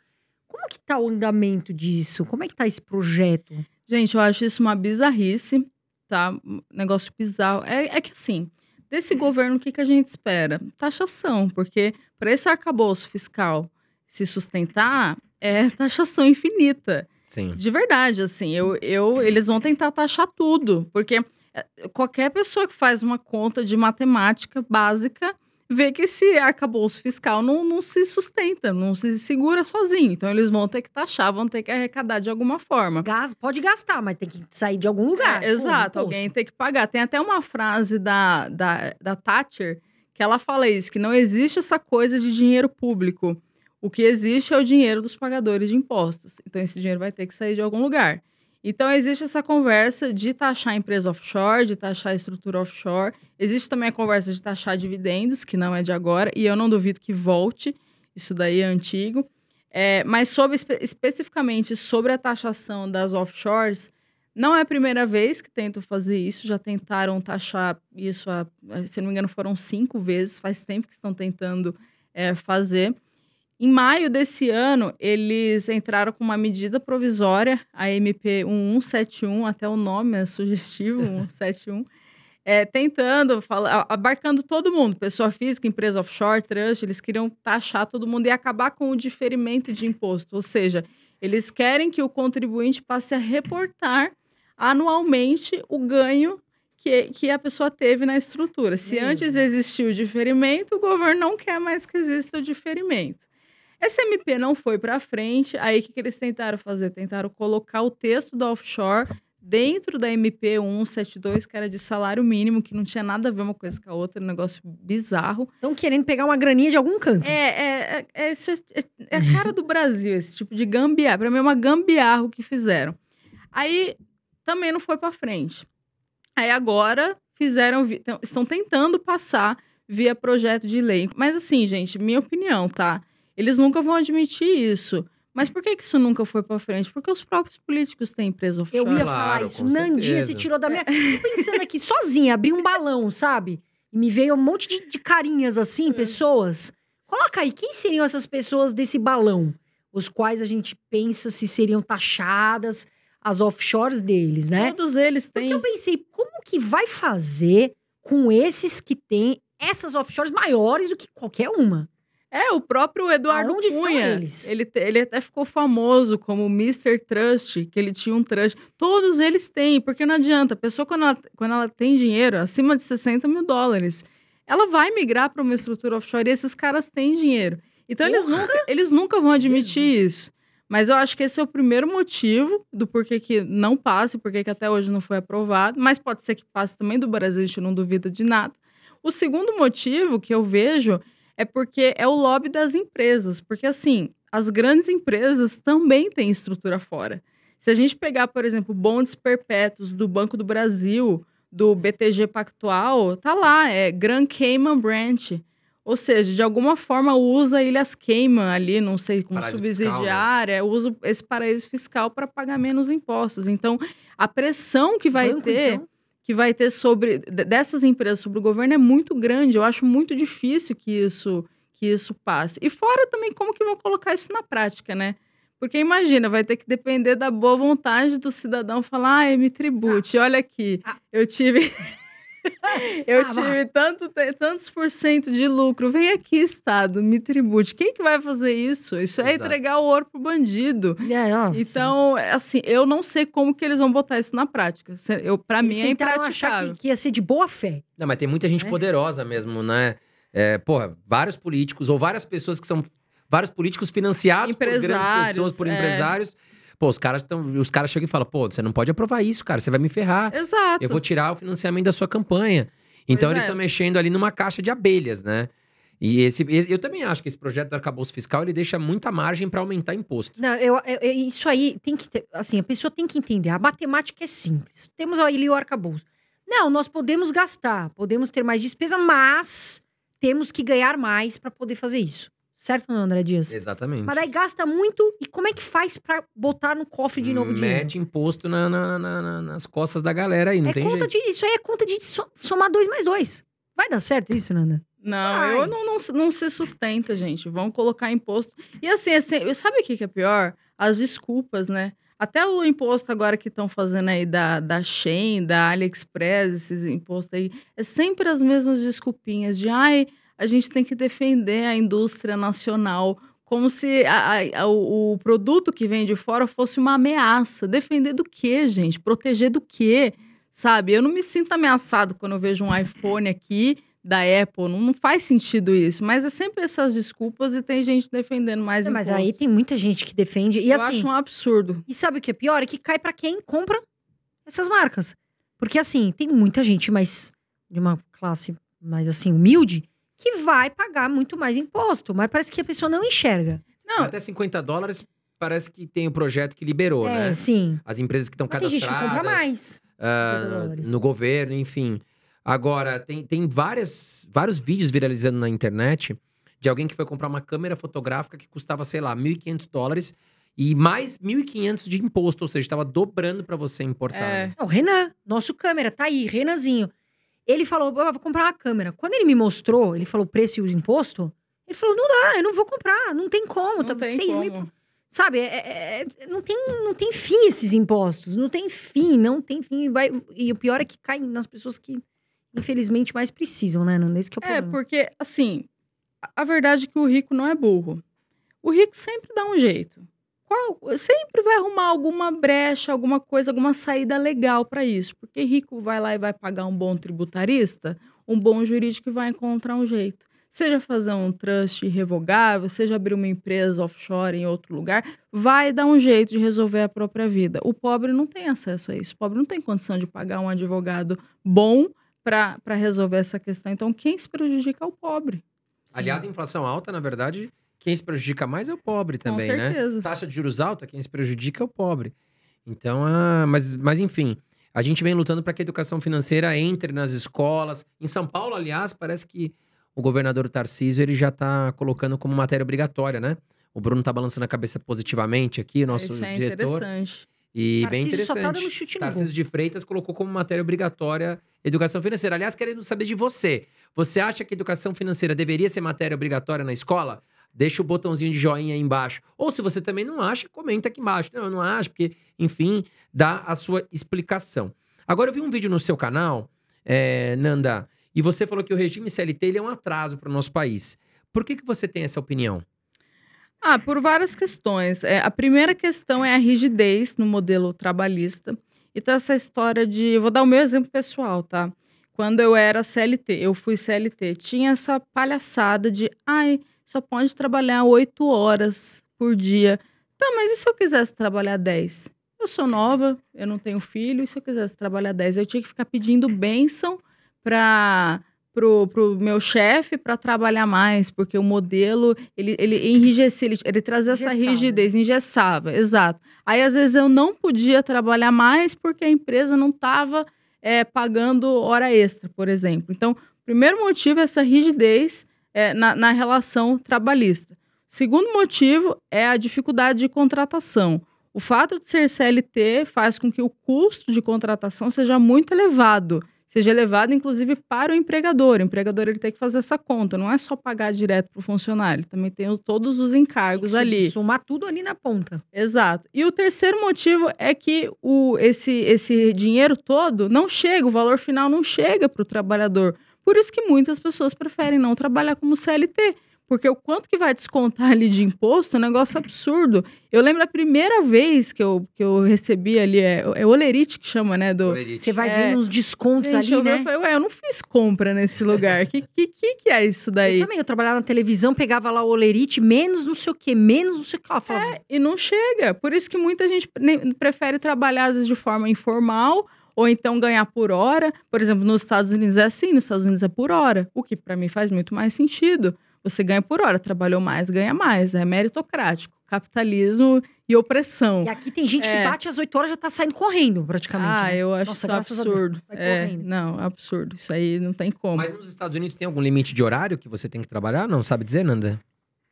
Como que tá o andamento disso? Como é que tá esse projeto? Gente, eu acho isso uma bizarrice, tá? Um negócio bizarro. É, é que assim, desse governo, o que, que a gente espera? Taxação, porque para esse arcabouço fiscal se sustentar, é taxação infinita. Sim. De verdade, assim, eu, eu, eles vão tentar taxar tudo, porque é, qualquer pessoa que faz uma conta de matemática básica vê que esse arcabouço fiscal não, não se sustenta, não se segura sozinho. Então, eles vão ter que taxar, vão ter que arrecadar de alguma forma. Gas, pode gastar, mas tem que sair de algum lugar. É, exato, alguém tem que pagar. Tem até uma frase da, da, da Thatcher que ela fala isso, que não existe essa coisa de dinheiro público. O que existe é o dinheiro dos pagadores de impostos. Então, esse dinheiro vai ter que sair de algum lugar. Então, existe essa conversa de taxar a empresa offshore, de taxar a estrutura offshore. Existe também a conversa de taxar dividendos, que não é de agora, e eu não duvido que volte. Isso daí é antigo. É, mas sobre, espe- especificamente sobre a taxação das offshores, não é a primeira vez que tentam fazer isso. Já tentaram taxar isso, há, se não me engano, foram cinco vezes. Faz tempo que estão tentando é, fazer. Em maio desse ano, eles entraram com uma medida provisória, a MP 1171, até o nome é sugestivo, (laughs) 171, é, tentando, fala- abarcando todo mundo, pessoa física, empresa offshore, trust, eles queriam taxar todo mundo e acabar com o diferimento de imposto. Ou seja, eles querem que o contribuinte passe a reportar anualmente o ganho que, que a pessoa teve na estrutura. Se antes existia o diferimento, o governo não quer mais que exista o diferimento. Essa MP não foi para frente, aí o que, que eles tentaram fazer? Tentaram colocar o texto da offshore dentro da MP 172, que era de salário mínimo, que não tinha nada a ver uma coisa com a outra, um negócio bizarro. Estão querendo pegar uma graninha de algum canto. É, é, é, é, é- é- é a cara do Brasil, esse tipo de gambiarra. Pra mim é uma gambiarra o que fizeram. Aí também não foi pra frente. Aí agora fizeram, estão tentando passar via projeto de lei. Mas assim, gente, minha opinião, tá? Eles nunca vão admitir isso. Mas por que, que isso nunca foi pra frente? Porque os próprios políticos têm empresa offshore. Eu ia Claro, falar isso. Nandinha se tirou da minha. Tô pensando aqui sozinha, abri um balão, sabe? E me veio um monte de, de carinhas É. assim, pessoas. Coloca aí, quem seriam essas pessoas desse balão? Os quais a gente pensa se seriam taxadas as offshores deles, né? Todos eles Porque têm. eu pensei, como que vai fazer com esses que têm essas offshores maiores do que qualquer uma? É, o próprio Eduardo Aonde estão Cunha. eles? Ele, ele até ficou famoso como Mr. Trust, que ele tinha um trust. Todos eles têm, porque não adianta. A pessoa, quando ela, quando ela tem dinheiro acima de 60 mil dólares, ela vai migrar para uma estrutura offshore e esses caras têm dinheiro. Então, eles nunca, eles nunca vão admitir isso. Mas eu acho que esse é o primeiro motivo do porquê que não passe, porquê que até hoje não foi aprovado. Mas pode ser que passe também do Brasil, a gente não duvida de nada. O segundo motivo que eu vejo é porque é o lobby das empresas. Porque, assim, as grandes empresas também têm estrutura fora. Se a gente pegar, por exemplo, bondes perpétuos do Banco do Brasil, do BTG Pactual, tá lá, é Grand Cayman Branch. Ou seja, de alguma forma usa Ilhas Cayman ali, não sei, como Paraíso fiscal, né? subsidiária, usa esse paraíso fiscal para pagar menos impostos. Então, a pressão que vai Banco, ter então? Que vai ter sobre de- dessas empresas sobre o governo é muito grande. Eu acho muito difícil que isso que isso passe. E fora também como que vão colocar isso na prática, né? Porque imagina, vai ter que depender da boa vontade do cidadão falar, ah, me tribute, olha aqui, Ah. eu tive eu Ah, tive tanto, tantos por cento de lucro. Vem aqui, Estado, me tribute. Quem que vai fazer isso? Isso é Exato. entregar o ouro pro bandido. É. Então, assim, eu não sei como que eles vão botar isso na prática. Eu, pra Eles mim é impraticável. que, que ia ser de boa fé. Não, mas tem muita gente É. poderosa mesmo, né? É, porra, vários políticos ou várias pessoas que são. Vários políticos financiados por grandes pessoas, por é. empresários. Pô, os caras estão. Os caras chegam e falam, pô, você não pode aprovar isso, cara. Você vai me ferrar. Exato. Eu vou tirar o financiamento da sua campanha. Então Pois eles é. estão mexendo ali numa caixa de abelhas, né? E esse, eu também acho que esse projeto do arcabouço fiscal ele deixa muita margem para aumentar imposto. Não, eu- eu- isso aí tem que ter, assim, a pessoa tem que entender. A matemática é simples. Temos ali o arcabouço. Não, nós podemos gastar, podemos ter mais despesa, mas temos que ganhar mais para poder fazer isso. Certo, não, André Dias? Exatamente. Mas daí gasta muito e como é que faz para botar no cofre de novo dinheiro? Mete imposto na- na- na- na- nas costas da galera aí, não é tem conta jeito. de, isso aí é conta de so- somar dois mais dois. Vai dar certo isso, Nanda? Não, Vai. eu não, não, não se sustenta, gente. Vão colocar imposto. E assim, assim sabe o que que é pior? As desculpas, né? Até o imposto agora que estão fazendo aí da, da Shein, da AliExpress, esses impostos aí, é sempre as mesmas desculpinhas de ai, a gente tem que defender a indústria nacional, como se a- a- o, o produto que vem de fora fosse uma ameaça. Defender do quê, gente? Proteger do quê? Sabe? Eu não me sinto ameaçado quando eu vejo um iPhone aqui da Apple. Não, não faz sentido isso. Mas é sempre essas desculpas e tem gente defendendo mais Mas impostos. aí tem muita gente que defende. E eu assim, acho um absurdo. E sabe o que é pior? É que cai pra quem compra essas marcas. Porque assim, tem muita gente mais de uma classe mais assim humilde que vai pagar muito mais imposto, mas parece que a pessoa não enxerga. Não, Até 50 dólares parece que tem o projeto que liberou, é, né? sim. As empresas que estão Mas tem gente que cadastradas. compra mais. 50 dólares. no governo, enfim. Agora, tem, tem várias, vários vídeos viralizando na internet de alguém que foi comprar uma câmera fotográfica que custava, sei lá, 1.500 dólares e mais 1.500 de imposto, ou seja, estava dobrando para você importar. É. né? O Renan, nosso câmera, tá aí, Renanzinho. Ele falou, "Ah, vou comprar uma câmera. Quando ele me mostrou, ele falou o preço e o imposto, ele falou, não dá, eu não vou comprar, não tem como, não tá tem 6 mil como. Sabe, é- é- é- não, tem, não tem fim esses impostos. Não tem fim, não tem fim. Vai, e o pior é que cai nas pessoas que, infelizmente, mais precisam, né, Nanda? Esse que é o É, problema. porque, assim, a verdade é que o rico não é burro. O rico sempre dá um jeito. Qual, sempre vai arrumar alguma brecha, alguma coisa, alguma saída legal para isso. Porque rico vai lá e vai pagar um bom tributarista, um bom jurídico e vai encontrar um jeito. Seja fazer um trust irrevogável, seja abrir uma empresa offshore em outro lugar, vai dar um jeito de resolver a própria vida. O pobre não tem acesso a isso. O pobre não tem condição de pagar um advogado bom para resolver essa questão. Então, quem se prejudica é o pobre. Aliás, a inflação alta, na verdade, quem se prejudica mais é o pobre também, Com né? certeza. Taxa de juros alta, quem se prejudica é o pobre. Então, ah, mas, mas enfim, a gente vem lutando para que a educação financeira entre nas escolas. Em São Paulo, aliás, parece que o governador Tarcísio ele já está colocando como matéria obrigatória, né? O Bruno tá balançando a cabeça positivamente aqui, nosso Isso é diretor. interessante. E bem Tarcísio só interessante. tá dando chute no Tarcísio de Freitas colocou como matéria obrigatória educação financeira. Aliás, querendo saber de você. Você acha que educação financeira deveria ser matéria obrigatória na escola? Deixa o botãozinho de joinha aí embaixo. Ou se você também não acha, comenta aqui embaixo. Não, eu não acho, porque, enfim, dá a sua explicação. Agora, eu vi um vídeo no seu canal, é, Nanda, e você falou que o regime CLT ele é um atraso para o nosso país. Por que, que você tem essa opinião? Ah, por várias questões. É, a primeira questão é a rigidez no modelo trabalhista. Então, essa história de. Vou dar o meu exemplo pessoal, tá? Quando eu era CLT, eu fui CLT, tinha essa palhaçada de. Ai, só pode trabalhar oito horas por dia. Tá, mas e se eu quisesse trabalhar 10? Eu sou nova, eu não tenho filho, e se eu quisesse trabalhar 10? Eu tinha que ficar pedindo bênção para pro, pro meu chefe para trabalhar mais, porque o modelo, ele, ele enrijecia, ele, ele trazia essa rigidez, engessava, exato. Aí, às vezes, eu não podia trabalhar mais porque a empresa não estava pagando hora extra, por exemplo. Então, primeiro motivo é essa rigidez é, na, na relação trabalhista. Segundo motivo é a dificuldade de contratação. O fato de ser CLT faz com que o custo de contratação seja muito elevado. Seja elevado, inclusive, para o empregador. O empregador ele tem que fazer essa conta. Não é só pagar direto para o funcionário. Ele também tem os- todos os encargos Tem que ali. Somar tudo ali na ponta. Exato. E o terceiro motivo é que o, esse, esse dinheiro todo não chega, o valor final não chega para o trabalhador. Por isso que muitas pessoas preferem não trabalhar como CLT. Porque o quanto que vai descontar ali de imposto é um negócio absurdo. Eu lembro a primeira vez que eu, que eu recebi ali, é, é olerite que chama, né? Do, Você vai É. vendo uns descontos Gente, ali, eu, né? eu falei, ué, eu não fiz compra nesse lugar. Que, que, que, que é isso daí? Eu também, eu trabalhava na televisão, pegava lá o olerite, menos não sei o que, menos não sei o que. Ela falava, E não chega. Por isso que muita gente prefere trabalhar, às vezes, de forma informal ou então ganhar por hora. Por exemplo, nos Estados Unidos é assim, nos Estados Unidos é por hora, o que para mim faz muito mais sentido. Você ganha por hora, trabalhou mais, ganha mais. É meritocrático. Capitalismo e opressão. E aqui tem gente É. que bate às 8 horas e já tá saindo correndo, praticamente. Ah, né? eu acho Nossa, isso a absurdo. Vai É, correndo. não, absurdo. Isso aí não tem como. Mas nos Estados Unidos tem algum limite de horário que você tem que trabalhar? Não sabe dizer, Nanda?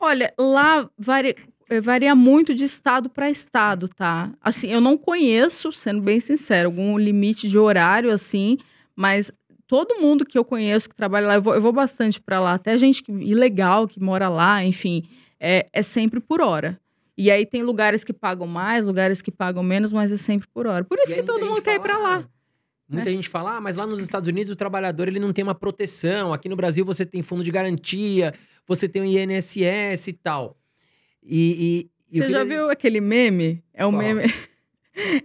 Olha, lá varia, varia muito de estado para estado, tá? Assim, eu não conheço, sendo bem sincero, algum limite de horário assim, mas todo mundo que eu conheço que trabalha lá, eu vou, eu vou bastante para lá, até gente que, ilegal que mora lá, enfim, é, é sempre por hora. E aí tem lugares que pagam mais, lugares que pagam menos, mas é sempre por hora. Por isso que todo mundo quer ir pra lá. "Ah, Muita gente fala, ah, mas lá nos Estados Unidos o trabalhador ele não tem uma proteção. Aqui no Brasil você tem fundo de garantia, você tem o INSS e tal. E, e- Você já queria- viu aquele meme? É um Qual? meme. (laughs)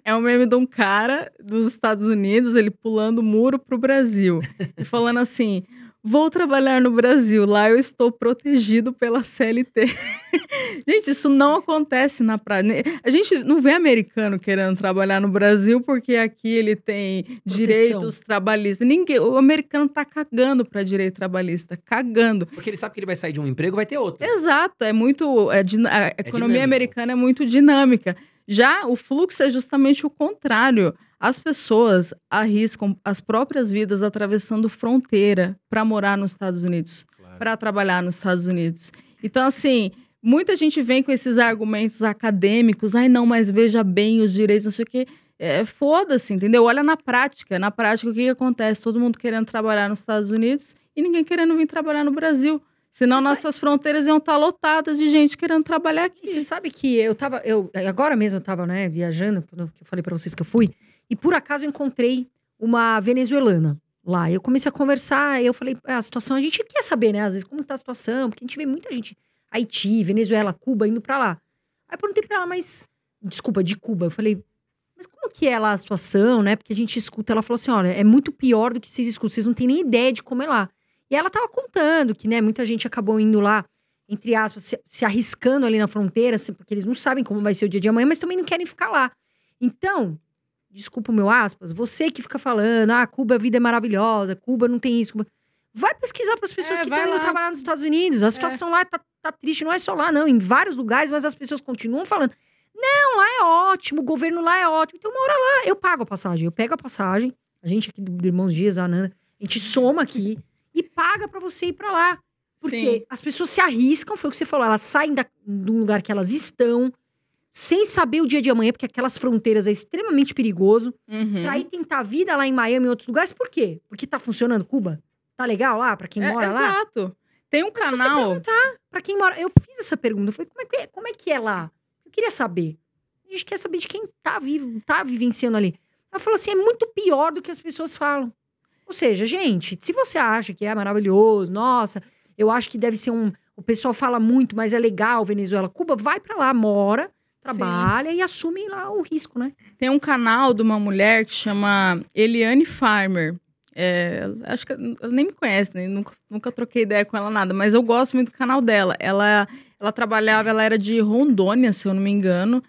É um meme de um cara dos Estados Unidos, ele pulando o muro pro Brasil. e falando assim: vou trabalhar no Brasil, lá eu estou protegido pela CLT. (laughs) gente, isso não acontece na prática. A gente não vê americano querendo trabalhar no Brasil porque aqui ele tem direitos trabalhistas. Ninguém, o americano tá cagando para direito trabalhista, cagando. Porque ele sabe que ele vai sair de um emprego vai ter outro. Exato, é muito. é a economia dinâmico. americana é muito dinâmica. Já o fluxo é justamente o contrário. As pessoas arriscam as próprias vidas atravessando fronteira para morar nos Estados Unidos, Claro. para trabalhar nos Estados Unidos. Então, assim, muita gente vem com esses argumentos acadêmicos, ai não, mas veja bem os direitos, não sei o quê. É, Foda-se, entendeu? Olha na prática. Na prática, o que, que acontece? Todo mundo querendo trabalhar nos Estados Unidos e ninguém querendo vir trabalhar no Brasil. Senão Você nossas fronteiras iam estar lotadas de gente querendo trabalhar aqui. E você sabe que eu tava, eu agora mesmo eu tava, né, viajando, quando eu falei pra vocês que eu fui, e por acaso eu encontrei uma venezuelana lá. Eu comecei a conversar, eu falei, ah, a situação, a gente quer saber, né, às vezes como tá a situação, porque a gente vê muita gente Haiti, Venezuela, Cuba indo pra lá. Aí eu perguntei pra ela, mas desculpa, de Cuba, eu falei, mas como que é lá a situação, né? Porque a gente escuta, ela falou assim, olha, é muito pior do que vocês escutam, vocês não têm nem ideia de como é lá. E ela tava contando que, né, muita gente acabou indo lá entre aspas, se, se arriscando ali na fronteira, assim, porque eles não sabem como vai ser o dia de amanhã, mas também não querem ficar lá. Então, desculpa o meu aspas, você que fica falando, ah, Cuba, a vida é maravilhosa, Cuba não tem isso. Cuba... Vai pesquisar para as pessoas É, que estão indo lá. trabalhar nos Estados Unidos. A situação lá tá, tá triste, não é só lá, não, em vários lugares, mas as pessoas continuam falando. Não, lá é ótimo, o governo lá é ótimo. Então, mora lá, eu pago a passagem, eu pego a passagem, a gente aqui do Irmãos Dias, a Ananda, a gente soma aqui e paga para você ir para lá. Porque Sim. as pessoas se arriscam, foi o que você falou, elas saem da, do lugar que elas estão, sem saber o dia de amanhã, porque aquelas fronteiras é extremamente perigoso. Uhum. Pra ir tentar a vida lá em Miami e em outros lugares, por quê? Porque tá funcionando Cuba? Tá legal lá pra quem É, mora lá? exato. Tem um Mas se você canal. perguntar pra quem mora. Eu fiz essa pergunta. Eu falei, como é, que é, como é que é lá? Eu queria saber. A gente quer saber de quem tá vivo, tá vivenciando ali. Ela falou assim: é muito pior do que as pessoas falam. Ou seja, gente, se você acha que é maravilhoso, nossa, eu acho que deve ser um. O pessoal fala muito, mas é legal, Venezuela, Cuba, vai pra lá, mora, trabalha e assume lá o risco, né? Tem um canal de uma mulher que chama Eliane Farmer. É, acho que ela nem me conhece, né? nunca, nunca troquei ideia com ela nada, mas eu gosto muito do canal dela. Ela, ela trabalhava, ela era de Rondônia, se eu não me engano.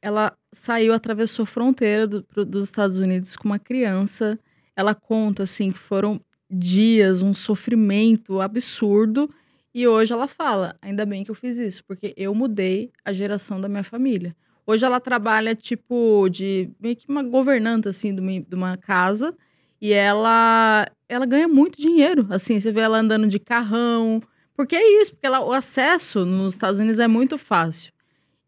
Ela saiu, atravessou a fronteira do- pro- dos Estados Unidos com uma criança. Ela conta assim que foram dias, um sofrimento absurdo. E hoje ela fala: ainda bem que eu fiz isso, porque eu mudei a geração da minha família. Hoje ela trabalha, tipo, de meio que uma governanta, assim, de uma, de uma casa. E ela, ela ganha muito dinheiro. Assim, você vê ela andando de carrão. Porque é isso, porque ela, o acesso nos Estados Unidos é muito fácil.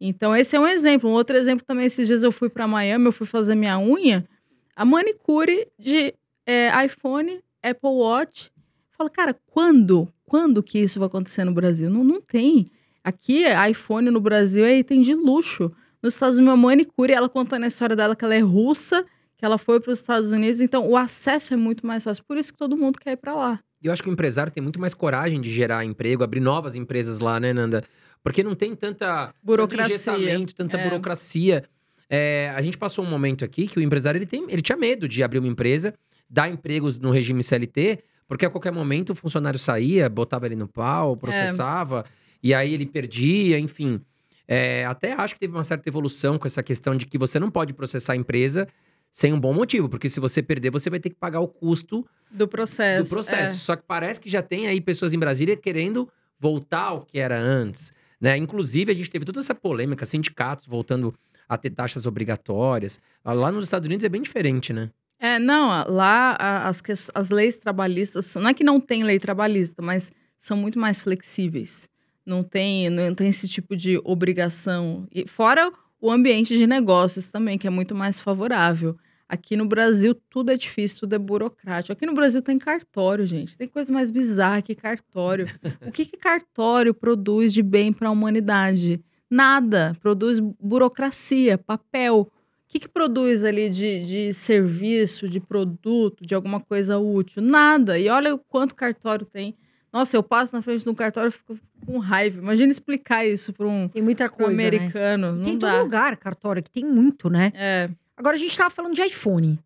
Então, esse é um exemplo. Um outro exemplo também, esses dias eu fui para Miami, eu fui fazer minha unha. A manicure de é, iPhone, Apple Watch. Fala, cara, quando? Quando que isso vai acontecer no Brasil? Não, não tem. Aqui, iPhone no Brasil é item de luxo. Nos Estados Unidos, uma manicure, ela contando a história dela que ela é russa, que ela foi para os Estados Unidos. Então, o acesso é muito mais fácil. Por isso que todo mundo quer ir para lá. E eu acho que o empresário tem muito mais coragem de gerar emprego, abrir novas empresas lá, né, Nanda? Porque não tem tanta Burocracia. tanto tanta É. burocracia. É, a gente passou um momento aqui que o empresário ele, tem, ele tinha medo de abrir uma empresa, dar empregos no regime CLT, porque a qualquer momento o funcionário saía, botava ele no pau, processava, e aí ele perdia, enfim. É, até acho que teve uma certa evolução com essa questão de que você não pode processar a empresa sem um bom motivo, porque se você perder, você vai ter que pagar o custo Do processo. do processo. Só que parece que já tem aí pessoas em Brasília querendo voltar ao que era antes. Né? Inclusive, a gente teve toda essa polêmica, sindicatos voltando a ter taxas obrigatórias. Lá nos Estados Unidos é bem diferente, né? É, não, lá as, as leis trabalhistas, não é que não tem lei trabalhista, mas são muito mais flexíveis. Não tem, não tem esse tipo de obrigação. E fora o ambiente de negócios também, que é muito mais favorável. Aqui no Brasil tudo é difícil, tudo é burocrático. Aqui no Brasil tem cartório, gente. Tem coisa mais bizarra que cartório. o que, que cartório produz de bem para a humanidade? Nada. Produz burocracia, papel. O que, que produz ali de, de serviço, de produto, de alguma coisa útil? Nada. E olha o quanto cartório tem. Nossa, eu passo na frente de um cartório e fico com raiva. Imagina explicar isso para um, Tem muita um coisa, né? americano. Não Tem em dá. todo lugar cartório, que tem muito, né? É, Agora a gente tava falando de iPhone.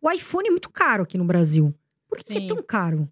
O iPhone é muito caro aqui no Brasil. Por que, que é tão caro?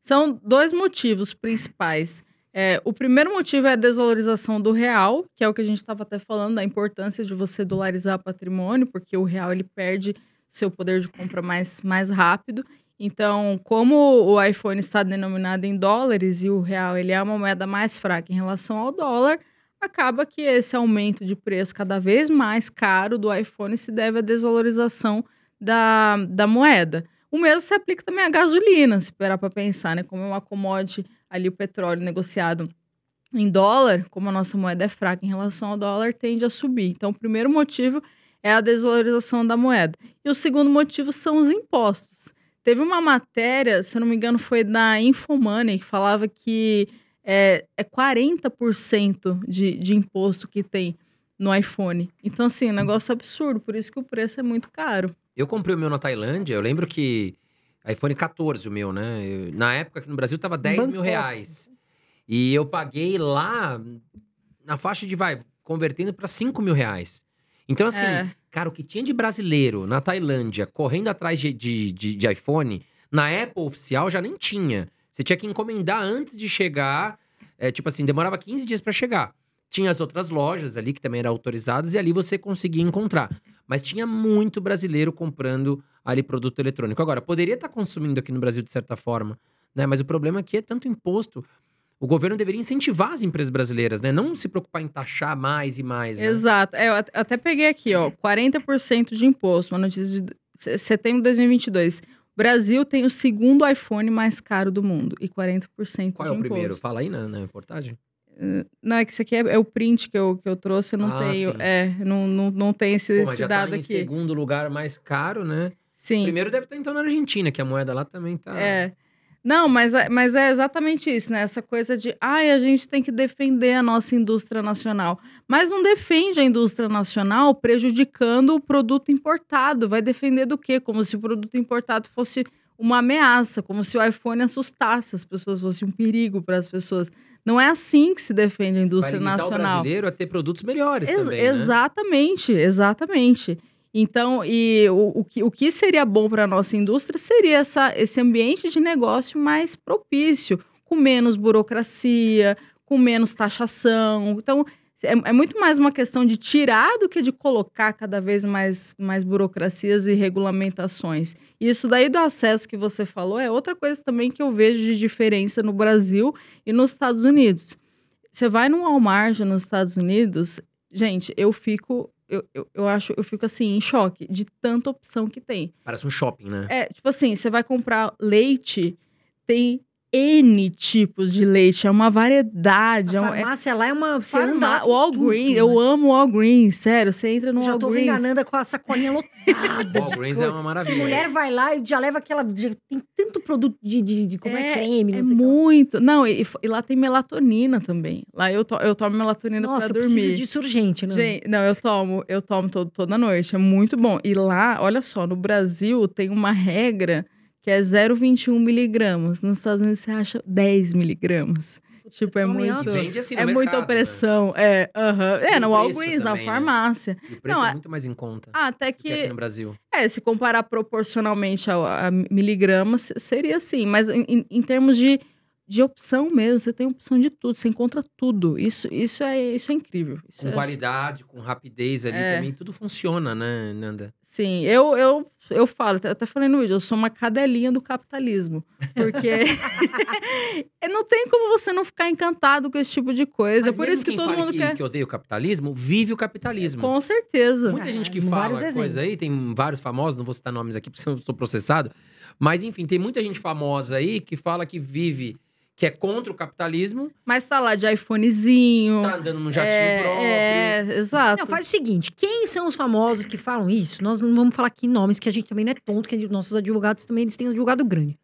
São dois motivos principais. É, o primeiro motivo é a desvalorização do real, que é o que a gente estava até falando, da importância de você dolarizar patrimônio, porque o real ele perde seu poder de compra mais, mais rápido. Então, como o iPhone está denominado em dólares e o real ele é uma moeda mais fraca em relação ao dólar, acaba que esse aumento de preço cada vez mais caro do iPhone se deve à desvalorização da, da moeda. O mesmo se aplica também à gasolina, se parar para pensar, né? Como é uma commodity ali o petróleo negociado em dólar, como a nossa moeda é fraca em relação ao dólar, tende a subir. Então, o primeiro motivo é a desvalorização da moeda. E o segundo motivo são os impostos. Teve uma matéria, se não me engano, foi da Infomoney, que falava que é, é 40% de, de imposto que tem no iPhone. Então, assim, é um negócio absurdo, por isso que o preço é muito caro. Eu comprei o meu na Tailândia, eu lembro que iPhone 14 o meu, né? Eu- na época aqui no Brasil tava 10 mil reais. E eu paguei lá na faixa de, vai, convertendo para 5 mil reais. Então, assim, É. cara, o que tinha de brasileiro na Tailândia correndo atrás de, de, de- de iPhone, na Apple oficial já nem tinha. Você tinha que encomendar antes de chegar. É, tipo assim, demorava 15 dias para chegar. Tinha as outras lojas ali que também eram autorizadas e ali você conseguia encontrar. Mas tinha muito brasileiro comprando ali produto eletrônico. Agora, poderia estar consumindo aqui no Brasil de certa forma, né? Mas o problema aqui é tanto imposto. O governo deveria incentivar as empresas brasileiras, né? Não se preocupar em taxar mais e mais. né? Exato. É, eu at- até peguei aqui, ó, 40% de imposto, uma notícia de se- setembro de 2022. O Brasil tem o segundo iPhone mais caro do mundo e 40% Qual é o primeiro? Fala aí na, na reportagem. Não, é que isso aqui é, é o print que eu, que eu trouxe, eu não Ah, tenho, sim. é, não, não, não tem esse, Pô, esse já dado tá em aqui. segundo lugar mais caro, né? Sim. Primeiro deve estar então na Argentina, que a moeda lá também tá. É. Não, mas, é- mas é exatamente isso, né? Essa coisa de, ai, a gente tem que defender a nossa indústria nacional. Mas não defende a indústria nacional prejudicando o produto importado. Vai defender do quê? Como se o produto importado fosse uma ameaça, como se o iPhone assustasse as pessoas, fosse um perigo para as pessoas. Não é assim que se defende a Vai indústria o nacional. brasileiro a ter produtos melhores Ex- também, né? Exatamente, exatamente. Então, e o, o, que, o que seria bom para a nossa indústria seria essa, esse ambiente de negócio mais propício, com menos burocracia, com menos taxação. Então, é, é muito mais uma questão de tirar do que de colocar cada vez mais, mais burocracias e regulamentações. Isso daí do acesso que você falou é outra coisa também que eu vejo de diferença no Brasil e nos Estados Unidos. Você vai no Walmart nos Estados Unidos, gente, eu fico, eu, eu, eu acho, eu fico assim, em choque de tanta opção que tem. Parece um shopping, né? É, tipo assim, você vai comprar leite, tem N tipos de leite, é uma variedade. A é é farmácia lá é uma. Você anda com Walgreens, tudo, eu né? amo Walgreens, sério, você entra no Já tô Walgreens. vendo a Nanda com a sacolinha lotada. (laughs) de Walgreens é uma A maravilha. mulher vai lá e já leva aquela. já tem tanto produto de, de, de como é, É, creme, não É sei o muito. Não, e, e lá tem melatonina também. Lá eu, to, eu tomo melatonina Nossa, eu pra preciso dormir. disso urgente, né? Gente, não, eu tomo, eu tomo todo, toda noite, é muito bom. E lá, olha só, no Brasil tem uma regra que é 0,21 miligramas. Nos Estados Unidos você acha 10 miligramas. Tipo, é muito- assim no é muita mercado, opressão. É, aham. É, E no o preço Walgreens, na também, né? farmácia. Né? E o preço Não, é é- muito mais em conta Ah, até que aqui que, no Brasil. é, se comparar proporcionalmente a, a miligramas, seria assim. Mas em- em termos de, de opção mesmo, você tem opção de tudo, você encontra tudo. Isso, isso, é, isso é incrível. Isso Com é qualidade, com rapidez ali É. também, tudo funciona, né, Nanda? Sim, eu, eu, eu falo, até- falei no vídeo, eu sou uma cadelinha do capitalismo. Porque (laughs) (laughs) é, não tem como você não ficar encantado com esse tipo de coisa. Mas é por isso que todo mundo que, quer. que odeia o capitalismo, vive o capitalismo. Com certeza. Muita gente que fala coisa aí, exemplos. tem vários famosos, não vou citar nomes aqui porque eu sou processado. Mas enfim, tem muita gente famosa aí que fala que vive, que é contra o capitalismo, Mas tá lá de iPhonezinho. tá andando num jatinho é, próprio. é, exato. Não, faz o seguinte: quem são os famosos que falam isso? Nós não vamos falar aqui nomes, que a gente também não é tonto, que nossos advogados também eles têm um advogado grande.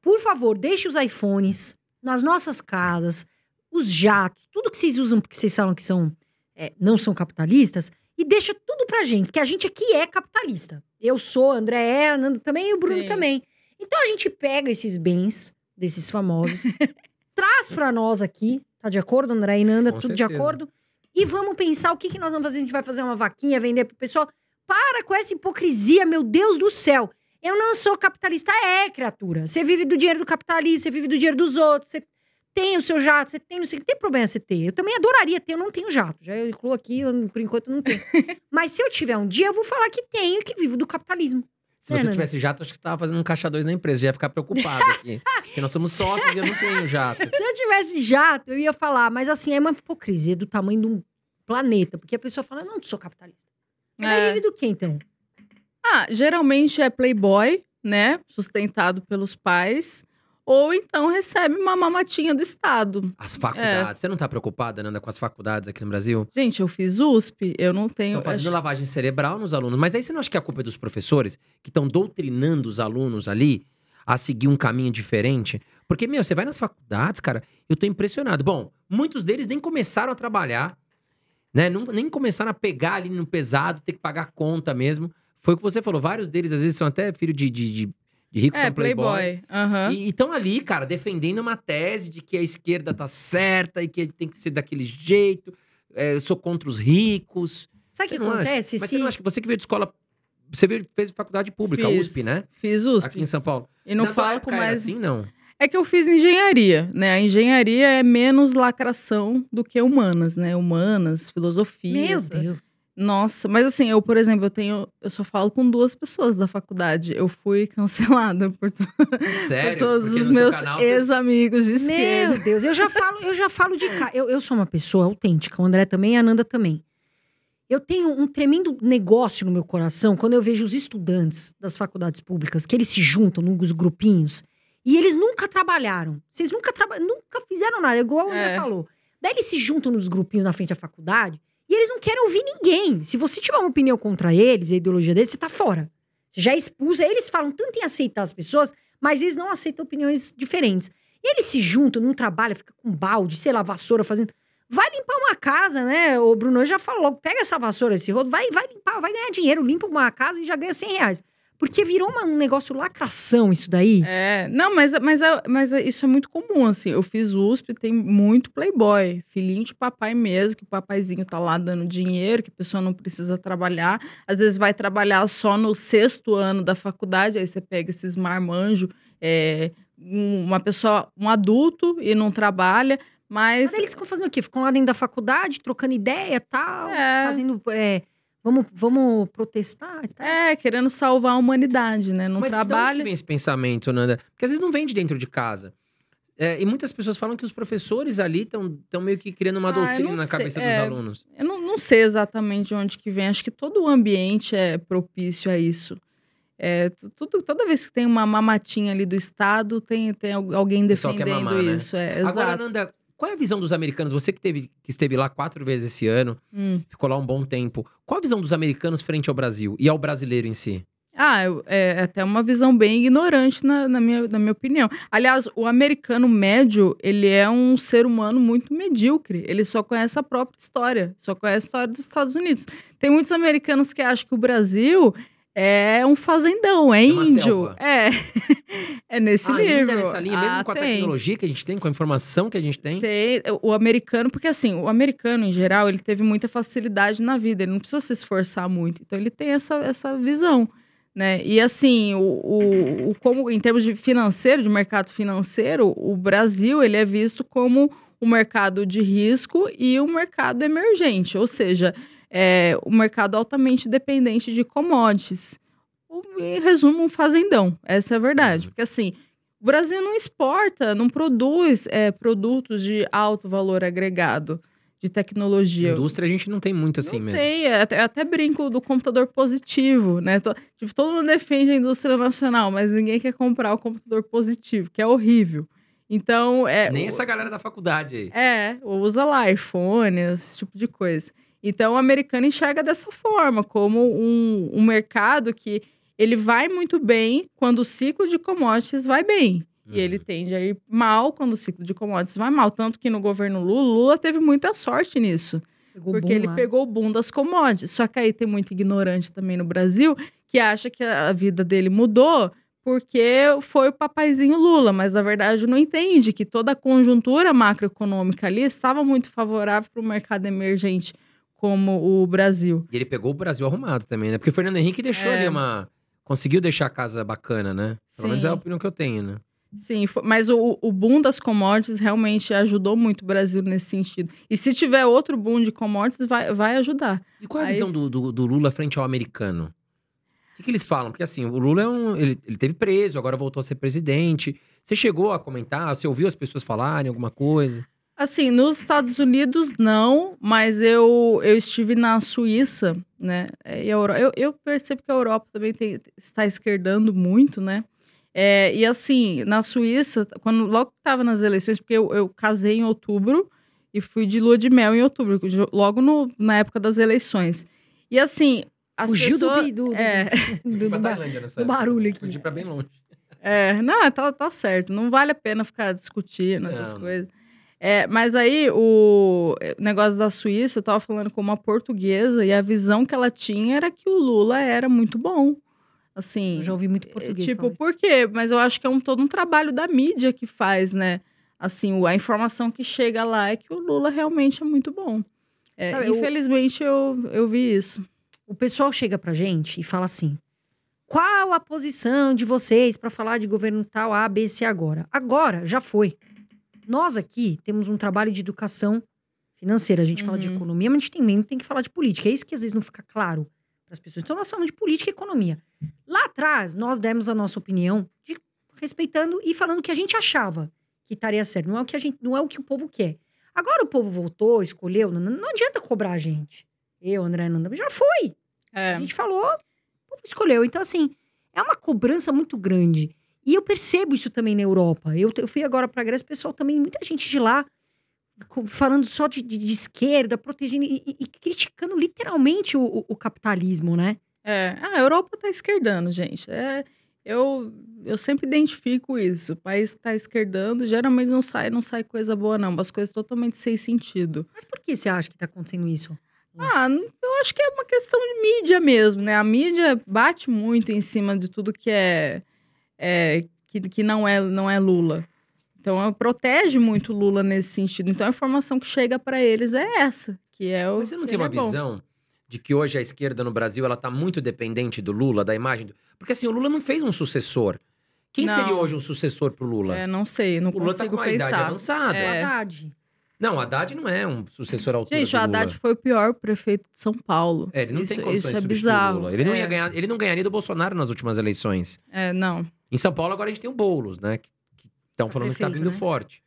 Por favor, deixe os iPhones nas nossas casas, os jatos, tudo que vocês usam, porque vocês falam que são, é, não são capitalistas, e deixa tudo pra gente, porque a gente aqui é capitalista. Eu sou, André é, a Nanda também e o Bruno Sim. também. Então a gente pega esses bens desses famosos, (laughs) traz pra nós aqui, tá de acordo, André e Nanda, Com tudo de certeza. acordo? E vamos pensar o que, que nós vamos fazer. A gente vai fazer uma vaquinha, vender pro pessoal. Para com essa hipocrisia, meu Deus do céu. Eu não sou capitalista, é, criatura. Você vive do dinheiro do capitalista, você vive do dinheiro dos outros, você tem o seu jato, você tem, não sei o que. Tem problema você ter. Eu também adoraria ter, eu não tenho jato. Já eu incluo aqui, eu, por enquanto não tenho. (laughs) Mas se eu tiver um dia, eu vou falar que tenho que vivo do capitalismo. Se É, você Nanda? tivesse jato, acho que você tava fazendo um caixa dois na empresa. Já ia ficar preocupado (laughs) aqui. Porque nós somos sócios e eu não tenho jato. (laughs) Se eu tivesse jato, eu ia falar, mas assim, é uma hipocrisia do tamanho de um planeta. Porque a pessoa fala, não, sou capitalista. Ela É. vive do quê, então? Ah, geralmente é playboy, né? Sustentado pelos pais. Ou então recebe uma mamatinha do Estado. As faculdades. Você não tá preocupada, Nanda, com as faculdades aqui no Brasil? Gente, eu fiz USP, eu não tenho. Estão fazendo acho- lavagem cerebral nos alunos. Mas aí você não acha que a culpa é dos professores que estão doutrinando os alunos ali a seguir um caminho diferente? Porque, meu, você vai nas faculdades, cara, eu tô impressionado. Bom, muitos deles nem começaram a trabalhar, né? Não- nem começaram a pegar ali no pesado, ter que pagar conta mesmo. Foi o que você falou, vários deles às vezes são até filho de, de, de, de ricos, É, são playboys. playboy. Aham. E estão ali, cara, defendendo uma tese de que a esquerda tá certa e que tem que ser daquele jeito. É, eu sou contra os ricos. Sabe o que acontece? Mas Se- você não acha que você que veio de escola. Você veio, fez faculdade pública, Fiz. USP, né? Fiz USP. Aqui em São Paulo. E não Na falo com mais. assim, não. É que eu fiz engenharia, né? A engenharia é menos lacração do que humanas, né? Humanas, filosofia. Meu Deus. Nossa, mas assim, eu, por exemplo, eu tenho. Eu só falo com duas pessoas da faculdade. Eu fui cancelada por, to- (laughs) Sério? por todos Porque os meus canal ex-amigos de esquerda. Meu Deus, eu já falo, eu já falo de cá. Eu, eu sou uma pessoa autêntica, o André também e a Nanda também. Eu tenho um tremendo negócio no meu coração quando eu vejo os estudantes das faculdades públicas, que eles se juntam nos grupinhos e eles nunca trabalharam. Vocês nunca trabalharam, nunca fizeram nada, igual o André É. falou. Daí eles se juntam nos grupinhos na frente da faculdade e eles não querem ouvir ninguém. Se você tiver uma opinião contra eles, a ideologia deles, você tá fora. Você já expulsa. Eles falam tanto em aceitar as pessoas, mas eles não aceitam opiniões diferentes. E eles se juntam, não trabalham, fica com balde, sei lá, vassoura fazendo. Vai limpar uma casa, né? O Bruno já falou pega essa vassoura, esse rodo, vai, vai limpar, vai ganhar dinheiro, limpa uma casa e já ganha 100 reais. Porque virou uma- um negócio lacração isso daí. É, não, mas, mas, é- mas é- isso é muito comum, assim. Eu fiz USP, tem muito playboy. Filhinho de papai mesmo, que o papaizinho tá lá dando dinheiro, que a pessoa não precisa trabalhar. Às vezes vai trabalhar só no sexto ano da faculdade, aí você pega esses marmanjos, é, um- uma pessoa, um adulto e não trabalha, mas... Mas eles ficam fazendo o quê? Ficam lá dentro da faculdade, trocando ideia e tal, É. fazendo. é, vamos, vamos protestar e tal. É, querendo salvar a humanidade, né? Não Mas de onde vem esse pensamento, Nanda? Porque às vezes não vem de dentro de casa. É, e muitas pessoas falam que os professores ali estão meio que criando uma Ah, doutrina na sei. cabeça É, dos alunos. Eu não, não sei exatamente de onde que vem. Acho que todo o ambiente é propício a isso. É, tu- tudo, toda vez que tem uma mamatinha ali do Estado, tem, tem al- alguém defendendo mamar, né? isso. É, Agora, exato. Nanda, qual é a visão dos americanos? Você que, teve, que esteve lá quatro vezes esse ano, Hum. ficou lá um bom tempo. Qual a visão dos americanos frente ao Brasil e ao brasileiro em si? Ah, eu- é até uma visão bem ignorante na, na minha, na minha opinião. Aliás, o americano médio, ele é um ser humano muito medíocre. Ele só conhece a própria história, só conhece a história dos Estados Unidos. Tem muitos americanos que acham que o Brasil é um fazendão, é, É índio. selva. É. (laughs) é nesse ah, nível. nessa linha, mesmo Ah, com a tem. tecnologia que a gente tem, com a informação que a gente tem? Tem o americano, porque assim, o americano em geral, ele teve muita facilidade na vida, ele não precisou se esforçar muito. Então ele tem essa, essa visão, né? E assim, o, o, o- como em termos de financeiro, de mercado financeiro, o Brasil, ele é visto como um mercado de risco e um mercado emergente, ou seja, é um mercado altamente dependente de commodities. O- Em resumo, um fazendão. Essa é a verdade. Uhum. Porque assim, o Brasil não exporta, não produz é, produtos de alto valor agregado de tecnologia. Indústria a gente não tem muito assim não mesmo. tem, é, até, eu até brinco do computador positivo, né? To- tipo, todo mundo defende a indústria nacional, mas ninguém quer comprar o computador positivo, que é horrível. Então, é. Nem o- essa galera da faculdade aí. É, usa lá iPhone, esse tipo de coisa. Então, o americano enxerga dessa forma, como um, um mercado que ele vai muito bem quando o ciclo de commodities vai bem. E ele Uhum. tende a ir mal quando o ciclo de commodities vai mal. Tanto que no governo Lula, Lula teve muita sorte nisso. Pegou porque boom ele lá. pegou o boom das commodities. Só que aí tem muito ignorante também no Brasil que acha que a vida dele mudou porque foi o papaizinho Lula, mas na verdade não entende que toda a conjuntura macroeconômica ali estava muito favorável para o mercado emergente como o Brasil. E ele pegou o Brasil arrumado também, né? Porque o Fernando Henrique deixou É. ali uma. Conseguiu deixar a casa bacana, né? Pelo menos Sim. é a opinião que eu tenho, né? Sim, mas o, o boom das commodities realmente ajudou muito o Brasil nesse sentido. E se tiver outro boom de commodities, vai, vai ajudar. E qual é a Aí- visão do, do, do Lula frente ao americano? O que, que eles falam? Porque assim, o Lula é um. Ele, ele teve preso, agora voltou a ser presidente. Você chegou a comentar? Você ouviu as pessoas falarem alguma coisa? Assim, nos Estados Unidos não, mas eu, eu estive na Suíça, né? É, E a Euro- eu, eu percebo que a Europa também tem- está esquerdando muito, né? É, e assim, na Suíça, quando logo que estava nas eleições, porque eu, eu casei em outubro e fui de lua de mel em outubro, logo no- na época das eleições. E assim, as Fugiu do, pessoas... do, do, é. do- do do barulho aqui. Fui pra bem longe. É, não, tá, tá certo. Não vale a pena ficar discutindo essas Não. coisas. É, mas aí, o negócio da Suíça, eu tava falando com uma portuguesa e a visão que ela tinha era que o Lula era muito bom. Assim, Eu já ouvi muito é, português. tipo, falar por quê? Mas eu acho que é um, todo um trabalho da mídia que faz, né? Assim, a informação que chega lá é que o Lula realmente é muito bom. É, Sabe, eu- infelizmente, eu, eu vi isso. O pessoal chega pra gente e fala assim: qual a posição de vocês pra falar de governo tal A, B, C agora? Agora, já foi. Nós aqui temos um trabalho de educação financeira. A gente fala de Uhum. economia, mas a gente também tem que falar de política. É isso que às vezes não fica claro para as pessoas. Então, nós falamos de política e economia. Lá atrás, nós demos a nossa opinião, de- respeitando e falando o que a gente achava que estaria certo. Não é o que, a gente, não é o, que o povo quer. Agora o povo voltou, escolheu. Não, não adianta cobrar a gente. Eu, André, Nanda, já foi. É. A gente falou, o povo escolheu. Então, assim, é uma cobrança muito grande. E eu percebo isso também na Europa. Eu, eu fui agora pra Grécia, o pessoal também, muita gente de lá, falando só de, de- de esquerda, protegendo e, e- e criticando literalmente o, o- o capitalismo, né? É, a Europa tá esquerdando, gente. É, eu, eu sempre identifico isso. O país que tá esquerdando, geralmente não sai, não sai coisa boa, não. Umas coisas totalmente sem sentido. Mas por que você acha que tá acontecendo isso? Ah, eu acho que é uma questão de mídia mesmo, né? A mídia bate muito em cima de tudo que é, é, que, que não é não é Lula. Então, ela protege muito Lula nesse sentido. Então, a informação que chega para eles é essa, que é o Mas você não tem ele uma é visão de que hoje a esquerda no Brasil ela tá muito dependente do Lula, da imagem do... Porque assim, o Lula não fez um sucessor. Quem Não. seria hoje um sucessor pro Lula? É, não sei, não o Lula tá com consigo uma idade pensar. avançada. É. Haddad. Não, o Haddad não é um sucessor altura Gente, o. Haddad foi o pior prefeito de São Paulo. É, ele não isso, tem condições isso de é o bizarro. Lula. Ele não, é, ia ganhar, ele não ganharia do Bolsonaro nas últimas eleições. É, não. Em São Paulo, agora a gente tem o Boulos, né? Que estão falando que tá prefeito, vindo né? forte.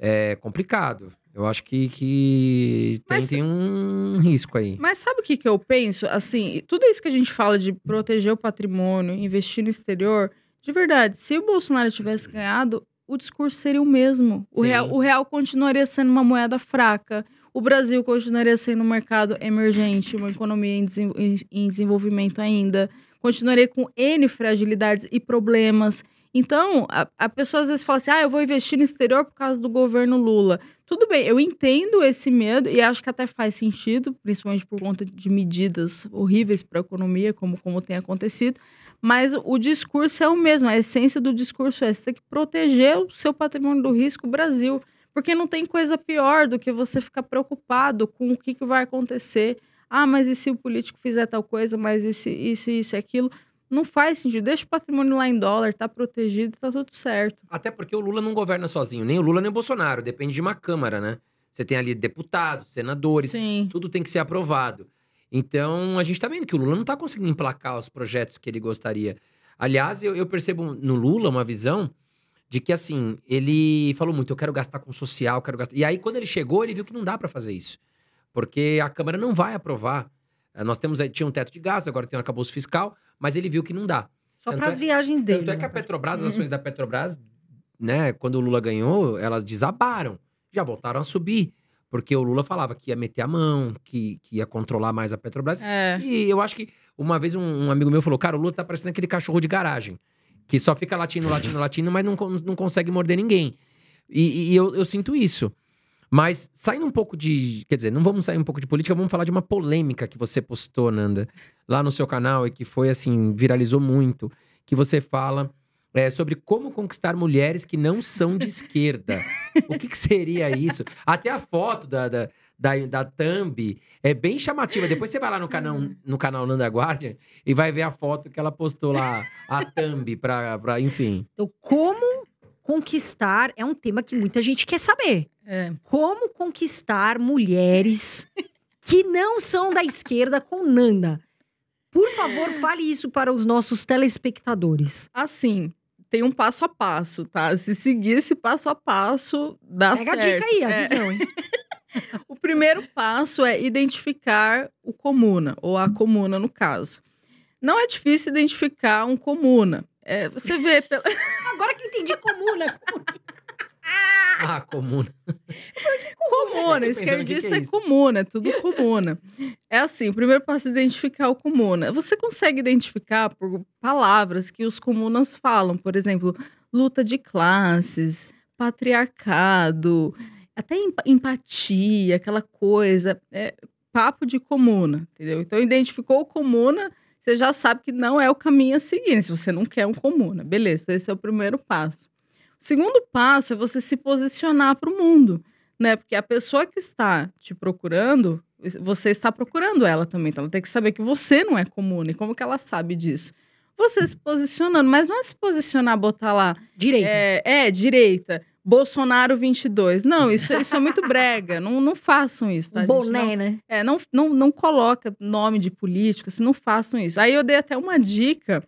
É complicado. Eu acho que, que tem, Mas- tem um risco aí. Mas sabe o que, que eu penso? Assim, tudo isso que a gente fala de proteger o patrimônio, investir no exterior, de verdade, se o Bolsonaro tivesse ganhado, o discurso seria o mesmo. O Sim. real, o real continuaria sendo uma moeda fraca. O Brasil continuaria sendo um mercado emergente, uma economia em, em- em desenvolvimento ainda. Continuaria com N fragilidades e problemas. Então, a, a pessoa às vezes fala assim: ah, eu vou investir no exterior por causa do governo Lula. Tudo bem, eu entendo esse medo e acho que até faz sentido, principalmente por conta de medidas horríveis para a economia, como, como tem acontecido. Mas o discurso é o mesmo, a essência do discurso é você tem que proteger o seu patrimônio do risco Brasil. Porque não tem coisa pior do que você ficar preocupado com o que, que vai acontecer. Ah, mas e se o político fizer tal coisa, mas isso, isso, isso e aquilo? Não faz sentido. Deixa o patrimônio lá em dólar, tá protegido, tá tudo certo. Até porque o Lula não governa sozinho. Nem o Lula nem o Bolsonaro. Depende de uma Câmara, né? Você tem ali deputados, senadores. Sim. Tudo tem que ser aprovado. Então, a gente tá vendo que o Lula não tá conseguindo emplacar os projetos que ele gostaria. Aliás, eu, eu percebo no Lula uma visão de que, assim, ele falou muito, eu quero gastar com social, quero gastar... E aí, quando ele chegou, ele viu que não dá pra fazer isso. Porque a Câmara não vai aprovar. Eh, Nós temos, tinha um teto de gastos, agora tem um arcabouço fiscal, mas ele viu que não dá. Só para as é- viagens dele. Tanto é que né? a Petrobras, as ações da Petrobras né, quando o Lula ganhou, elas desabaram. Já voltaram a subir. Porque o Lula falava que ia meter a mão, que, que ia controlar mais a Petrobras. É. E eu acho que uma vez um, um amigo meu falou: Cara, o Lula tá parecendo aquele cachorro de garagem. Que só fica latindo, latindo, latindo, mas não, não consegue morder ninguém. E, e eu, eu sinto isso. Mas saindo um pouco de. Quer dizer, não vamos sair um pouco de política, vamos falar de uma polêmica que você postou, Nanda, lá no seu canal e que foi assim, viralizou muito. Que você fala é, sobre como conquistar mulheres que não são de esquerda. o que, que seria isso? Até a foto da, da, da, da Thumb é bem chamativa. Depois você vai lá no canal, no canal Nanda Guardian e vai ver a foto que ela postou lá, a Thumb, pra, pra enfim. Então, como conquistar é um tema que muita gente quer saber. É. Como conquistar mulheres que não são da esquerda com Nanda? Por favor, fale isso para os nossos telespectadores. Assim, tem um passo a passo, tá? Se seguir esse passo a passo, dá Pega a certo. dica aí, a É. visão, hein? (laughs) O primeiro passo é identificar o comuna, ou a comuna no caso. Não é difícil identificar um comuna. É, você vê pela... Agora que entendi comuna. Ah, comuna. comuna, que esquerdista é é comuna, é tudo comuna. É assim, o primeiro passo é identificar o comuna. Você consegue identificar por palavras que os comunas falam, por exemplo, luta de classes, patriarcado, até emp- empatia, aquela coisa, é papo de comuna, entendeu? Então identificou o comuna, você já sabe que não é o caminho a seguir, se você não quer um comuna. Beleza, esse é o primeiro passo. O segundo passo é você se posicionar para o mundo né? Porque a pessoa que está te procurando, você está procurando ela também. Então ela tem que saber que você não é comum. E como que ela sabe disso? Você se posicionando, mas não é se posicionar, botar lá. Direita. É, é, direita. Bolsonaro 22. Não, (laughs) isso, isso é muito brega. Não, não façam isso, tá? gente? Não- boné, né? é, não, não, não coloca nome de político, assim, não façam isso. Aí eu dei até uma dica,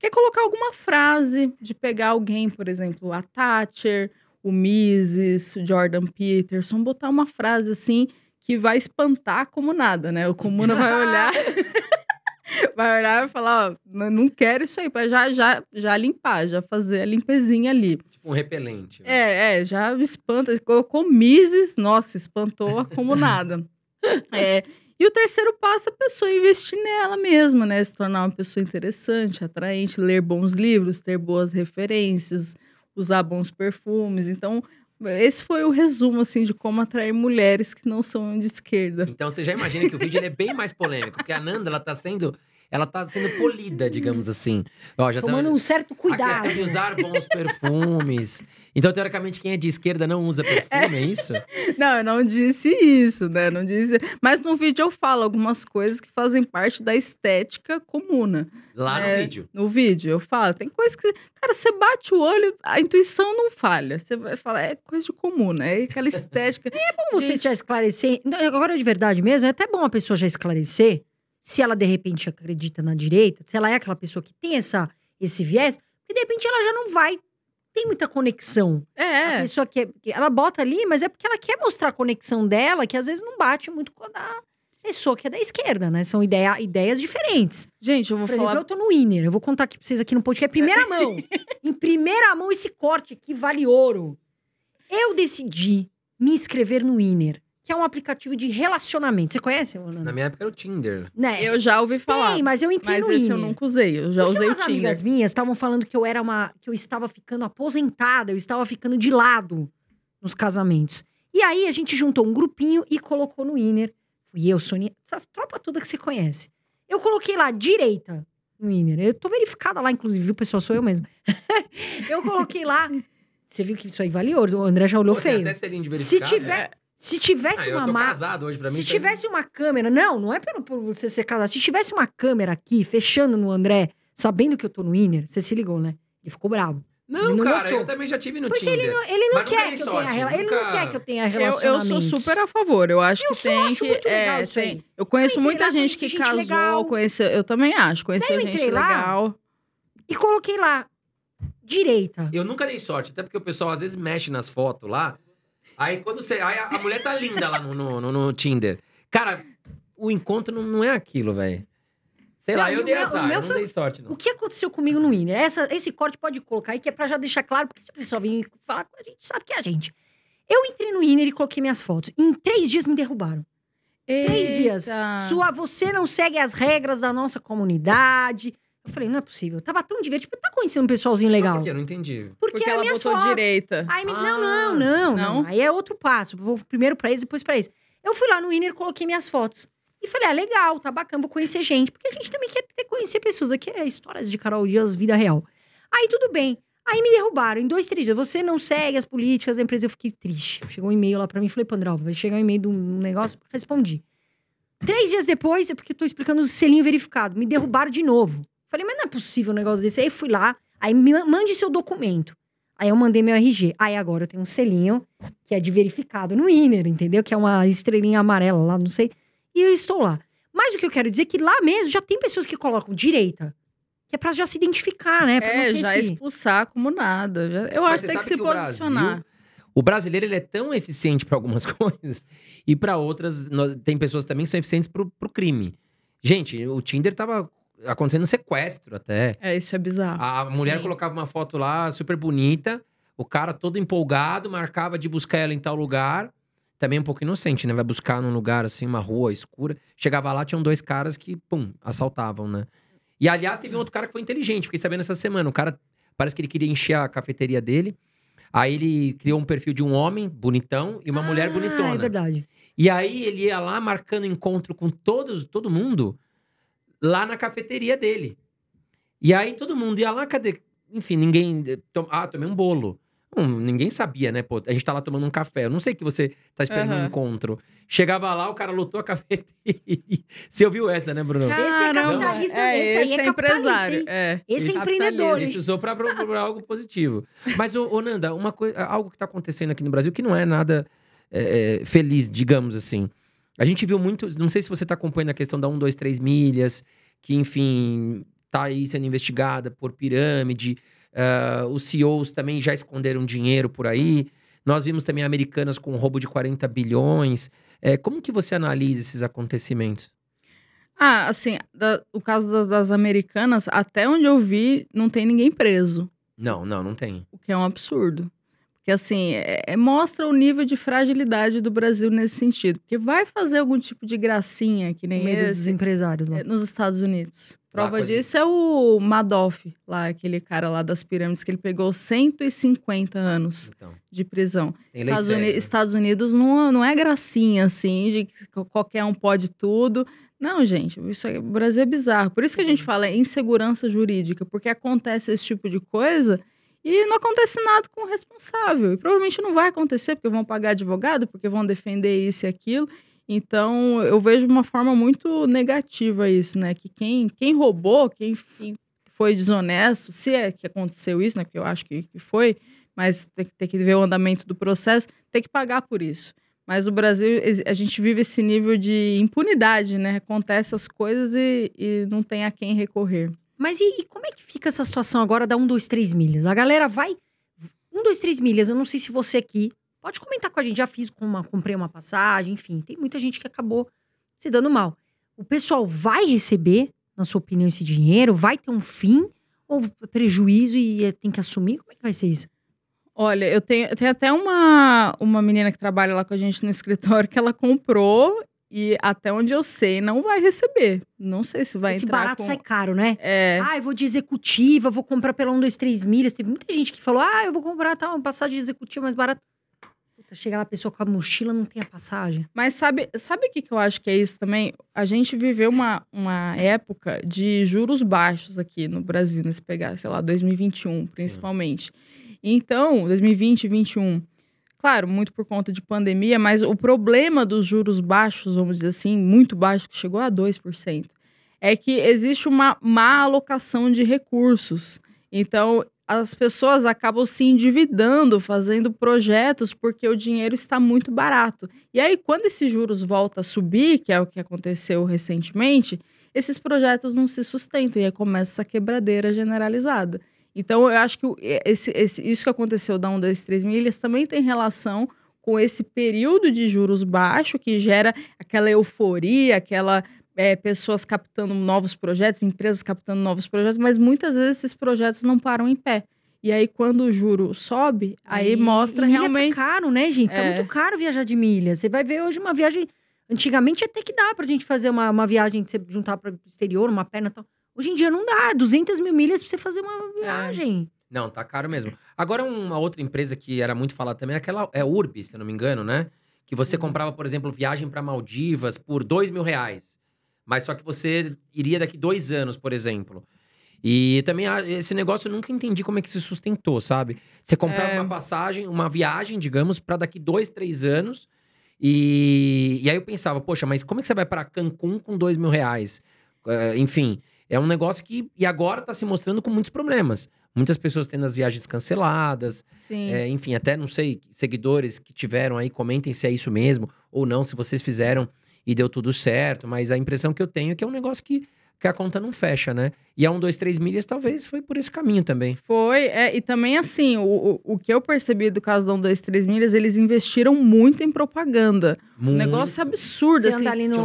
que é colocar alguma frase de pegar alguém, por exemplo, a Thatcher, o Mises, o Jordan Peterson, botar uma frase assim que vai espantar como nada, né? O comuna vai olhar, (laughs) vai olhar e falar, ó, não não quero isso aí, para já, já, já limpar, já fazer a limpezinha ali. Tipo um repelente. né? É, é, já espanta. Colocou Mises, nossa, espantou como nada. (laughs) É, e o terceiro passo é a pessoa investir nela mesma, né? Se tornar uma pessoa interessante, atraente, ler bons livros, ter boas referências, usar bons perfumes. Então, esse foi o resumo, assim, de como atrair mulheres que não são de esquerda. Então você já imagina que o vídeo é bem mais polêmico, porque a Nanda, ela tá sendo. Ela tá sendo polida, digamos assim. Ó, já tá- Tomando um certo A cuidado. questão de usar bons perfumes. Então, teoricamente, quem é de esquerda não usa perfume, é isso? (laughs) Não, eu não disse isso, né? Não disse. Mas no vídeo eu falo algumas coisas que fazem parte da estética comuna. Lá no É. vídeo. No vídeo, eu falo, tem coisa que. Cara, você bate o olho, a intuição não falha. Você vai falar, é coisa de comum, né? É aquela estética. (laughs) Como você já esclarecer. Agora, de verdade mesmo, é até bom a pessoa já esclarecer se ela de repente acredita na direita, se ela é aquela pessoa que tem essa, esse viés, porque de repente ela já não vai. Tem muita conexão. A É. pessoa que, que ela bota ali, mas é porque ela quer mostrar a conexão dela, que às vezes não bate muito com a da pessoa que é da esquerda, né? São ideia, ideias diferentes. Gente, eu vou Por exemplo, falar. eu tô no Winner. Eu vou contar aqui pra vocês aqui no podcast. Primeira mão. (laughs) em primeira mão, esse corte aqui vale ouro. Eu decidi me inscrever no Winner, que é um aplicativo de relacionamento. Você conhece, Ana? Na minha época era o Tinder. Né? Eu já ouvi falar. Tem, mas eu entrei mas no esse eu nunca usei. Eu já Porque usei o Tinder. amigas minhas estavam falando que eu era uma. que eu estava ficando aposentada, eu estava ficando de lado nos casamentos. E aí a gente juntou um grupinho e colocou no Winner. Fui eu, Sonia, essa tropa toda que você conhece. Eu coloquei lá, direita, no Winner. Eu tô verificada lá, inclusive, viu, pessoal? Sou eu mesma. (laughs) eu coloquei lá. Você viu que isso aí vale ouro? O André já olhou Pô, feio. Se verificado. tiver, se tivesse Ah, eu uma tô ma- casado hoje, pra mim. se tá- tivesse uma câmera, não, não é pelo por você ser casado. Se tivesse uma câmera aqui, fechando no André, sabendo que eu tô no Winner, você se ligou, né? Ele ficou bravo. Não, não cara, gostou. eu também já tive no Porque Tinder. ele não, ele não nunca quer que eu sorte, tenha rela... Ele não nunca- quer que eu tenha Eu, eu relacionamento. sou super a favor. Eu acho Eu que tem acho que. muito legal é, isso tem- aí. Eu conheço Eu muita gente que gente casou, legal. conheceu. Eu também acho. Conheceu eu gente lá. legal. E coloquei lá, direita. Eu nunca dei sorte, até porque o pessoal às vezes mexe nas fotos lá. Aí quando você. Aí a, a mulher tá linda lá no, no, no- no Tinder. Cara, o encontro não, não é aquilo, velho. Sei Não, lá, e eu dei meu- azar, meu eu não foi- dei sorte, não. O que aconteceu comigo no Winner? Essa, esse corte pode colocar aí, que é pra já deixar claro, porque se o pessoal vir falar com a gente, sabe que é a gente. Eu entrei no Winner e coloquei minhas fotos. Em três dias me derrubaram. Três dias. Eita. Sua, você não segue as regras da nossa comunidade. Eu falei, não é possível. Tava tão divertido. Tá conhecendo um pessoalzinho Mas legal. Por quê? Eu não entendi. Porque, Porque ela minhas botou fotos. direita. Aí me- Ah. não, não, não, não, Não? Aí é outro passo. Vou primeiro pra eles, depois pra eles. Eu fui lá no Winner, coloquei minhas fotos. E falei, ah, legal, tá bacana, vou conhecer gente. Porque a gente também quer ter, conhecer pessoas. Aqui é histórias de Carol Dias, vida real. Aí tudo bem. Aí me derrubaram em dois, três dias. Você não segue as políticas da empresa. Eu fiquei triste. Chegou um e-mail lá pra mim. Falei, Pandral, vai chegar um e-mail de um negócio. Respondi. Três dias depois, é porque eu tô explicando o selinho verificado. Me derrubaram de novo. Falei, mas não é possível um negócio desse. Aí fui lá. Aí me mande seu documento. Aí eu mandei meu RG. Aí agora eu tenho um selinho que é de verificado no Inner, entendeu? Que é uma estrelinha amarela lá, não sei. E eu estou lá. Mas o que eu quero dizer é que lá mesmo já tem pessoas que colocam direita. Que é pra já se identificar, né? Pra É, já esse- expulsar como nada. Já- eu Mas acho que tem que se que o Brasil- posicionar. O brasileiro ele é tão eficiente para algumas (laughs) coisas e para outras nós- tem pessoas também que são eficientes pro, pro crime. Gente, o Tinder tava acontecendo sequestro até. É, isso é bizarro. A mulher Sim. colocava uma foto lá super bonita, o cara todo empolgado, marcava de buscar ela em tal lugar. Também um pouco inocente, né? Vai buscar num lugar assim, uma rua escura. Chegava lá, tinham dois caras que, pum, assaltavam, né? E aliás, teve um outro cara que foi inteligente, fiquei sabendo essa semana. O cara parece que ele queria encher a cafeteria dele. Aí ele criou um perfil de um homem bonitão e uma mulher Ah, bonitona. É verdade. E aí ele ia lá marcando encontro com todos, todo mundo lá na cafeteria dele. E aí todo mundo ia lá, cadê? Enfim, ninguém. tom- Ah, tomei um bolo. Hum, ninguém sabia, né? Pô, a gente tá lá tomando um café. Eu não sei que você tá esperando um Aham. encontro. Chegava lá, o cara lotou a cafeteria. (laughs) Você ouviu essa, né, Bruno? Esse é capitalista, é, esse aí é capitalista, empresário. hein? É. Esse é Esse empreendedor, Ele hein? se usou pra procurar algo positivo. Mas, ô, ô, Nanda, uma coisa, algo que tá acontecendo aqui no Brasil que não é nada é, é, feliz, digamos assim. A gente viu muito, não sei se você tá acompanhando a questão da 1, 2, 3 milhas, que, enfim, tá aí sendo investigada por pirâmide. ah, os CEOs também já esconderam dinheiro por aí. Nós vimos também americanas com roubo de 40 bilhões. É, como que você analisa esses acontecimentos? Ah, assim, da- o caso da- das americanas, até onde eu vi, não tem ninguém preso. Não, não, não tem. O que é um absurdo. Porque, assim, é- é- mostra o nível de fragilidade do Brasil nesse sentido. Porque vai fazer algum tipo de gracinha, que nem medo dos empresários lá. é, nos Estados Unidos. Lá, Prova coisa- disso é o Madoff, lá, aquele cara lá das pirâmides, que ele pegou 150 anos Então, de prisão. Estados, Uni- né? Estados Unidos não, não é gracinha, assim, de que qualquer um pode tudo. Não, gente, isso é- o Brasil é bizarro. Por isso que a Uhum. gente fala em insegurança jurídica, porque acontece esse tipo de coisa e não acontece nada com o responsável. E provavelmente não vai acontecer, porque vão pagar advogado, porque vão defender isso e aquilo. Então, eu vejo uma forma muito negativa isso, né? Que quem, quem roubou, quem, quem foi desonesto, se é que aconteceu isso, né? Porque eu acho que, que foi, mas tem, que- tem que ver o andamento do processo, tem que pagar por isso. Mas no Brasil, a gente vive esse nível de impunidade, né? Acontece as coisas e, e não tem a quem recorrer. Mas e, e como é que fica essa situação agora da 1, 2, 3 milhas? A galera vai. 1, 2, 3 milhas, eu não sei se você aqui. Pode comentar com a gente. Já fiz uma, comprei uma passagem, enfim. Tem muita gente que acabou se dando mal. O pessoal vai receber, na sua opinião, esse dinheiro? Vai ter um fim? Ou prejuízo e eh, tem que assumir? Como é que vai ser isso? Olha, eu tenho, eu tenho até uma, uma menina que trabalha lá com a gente no escritório que ela comprou e até onde eu sei não vai receber. Não sei se vai Esse entrar barato com... sai caro, né? É, Ah, eu vou de executiva, vou comprar pela 1, 2, 3 milhas. Teve muita gente que falou: ah, eu vou comprar tá, uma passagem de executiva mais barata. Puta, chega lá a pessoa com a mochila, não tem a passagem. Mas sabe, sabe o que, que eu acho que é isso também? A gente viveu uma, uma época de juros baixos aqui no Brasil, né? Se pegar, sei lá, 2021, principalmente. Então, 2020 e 2021. Claro, muito por conta de pandemia, mas o problema dos juros baixos, vamos dizer assim, muito baixo, que chegou a 2%, é que existe uma má alocação de recursos. Então, as pessoas acabam se endividando, fazendo projetos, porque o dinheiro está muito barato. E aí, quando esses juros voltam a subir, que é o que aconteceu recentemente, esses projetos não se sustentam e aí começa essa quebradeira generalizada. Então, eu acho que o- esse, esse- isso que aconteceu da 1, 2, 3 milhas também tem relação com esse período de juros baixo que gera aquela euforia, aquela é, pessoas captando novos projetos, empresas captando novos projetos, mas muitas vezes esses projetos não param em pé. E aí, quando o juro sobe, aí, mostra milha realmente. Tá caro, né, gente? Tá É. muito caro viajar de milha. Você vai ver hoje uma viagem. Antigamente até que dá pra gente fazer uma, uma viagem, de você juntar para o exterior, uma perna e tal. Hoje em dia não dá. 200 mil milhas pra você fazer uma viagem. Não, tá caro mesmo. Agora, uma outra empresa que era muito falada também é aquela é a Urbi, se eu não me engano, né? Que você Uhum. comprava, por exemplo, viagem para Maldivas por dois mil reais. Mas só que você iria daqui dois anos, por exemplo. E também ah, esse negócio eu nunca entendi como é que se sustentou, sabe? Você comprava É. uma passagem, uma viagem, digamos, para daqui dois, três anos. E, e aí eu pensava, poxa, mas como é que você vai para Cancún com dois mil reais? Eh, enfim, é um negócio que. E agora tá se mostrando com muitos problemas. Muitas pessoas tendo as viagens canceladas. Sim. É, enfim, até não sei, seguidores que tiveram aí, comentem se é isso mesmo ou não, se vocês fizeram e deu tudo certo. Mas a impressão que eu tenho é que é um negócio que, que a conta não fecha, né? E a 1, 2, 3 milhas talvez foi por esse caminho também. Foi, é, e também assim, o, o, o que eu percebi do caso da 1, 2, 3 milhas, eles investiram muito em propaganda. Um Muito. negócio absurdo, Você assim. anda ali no.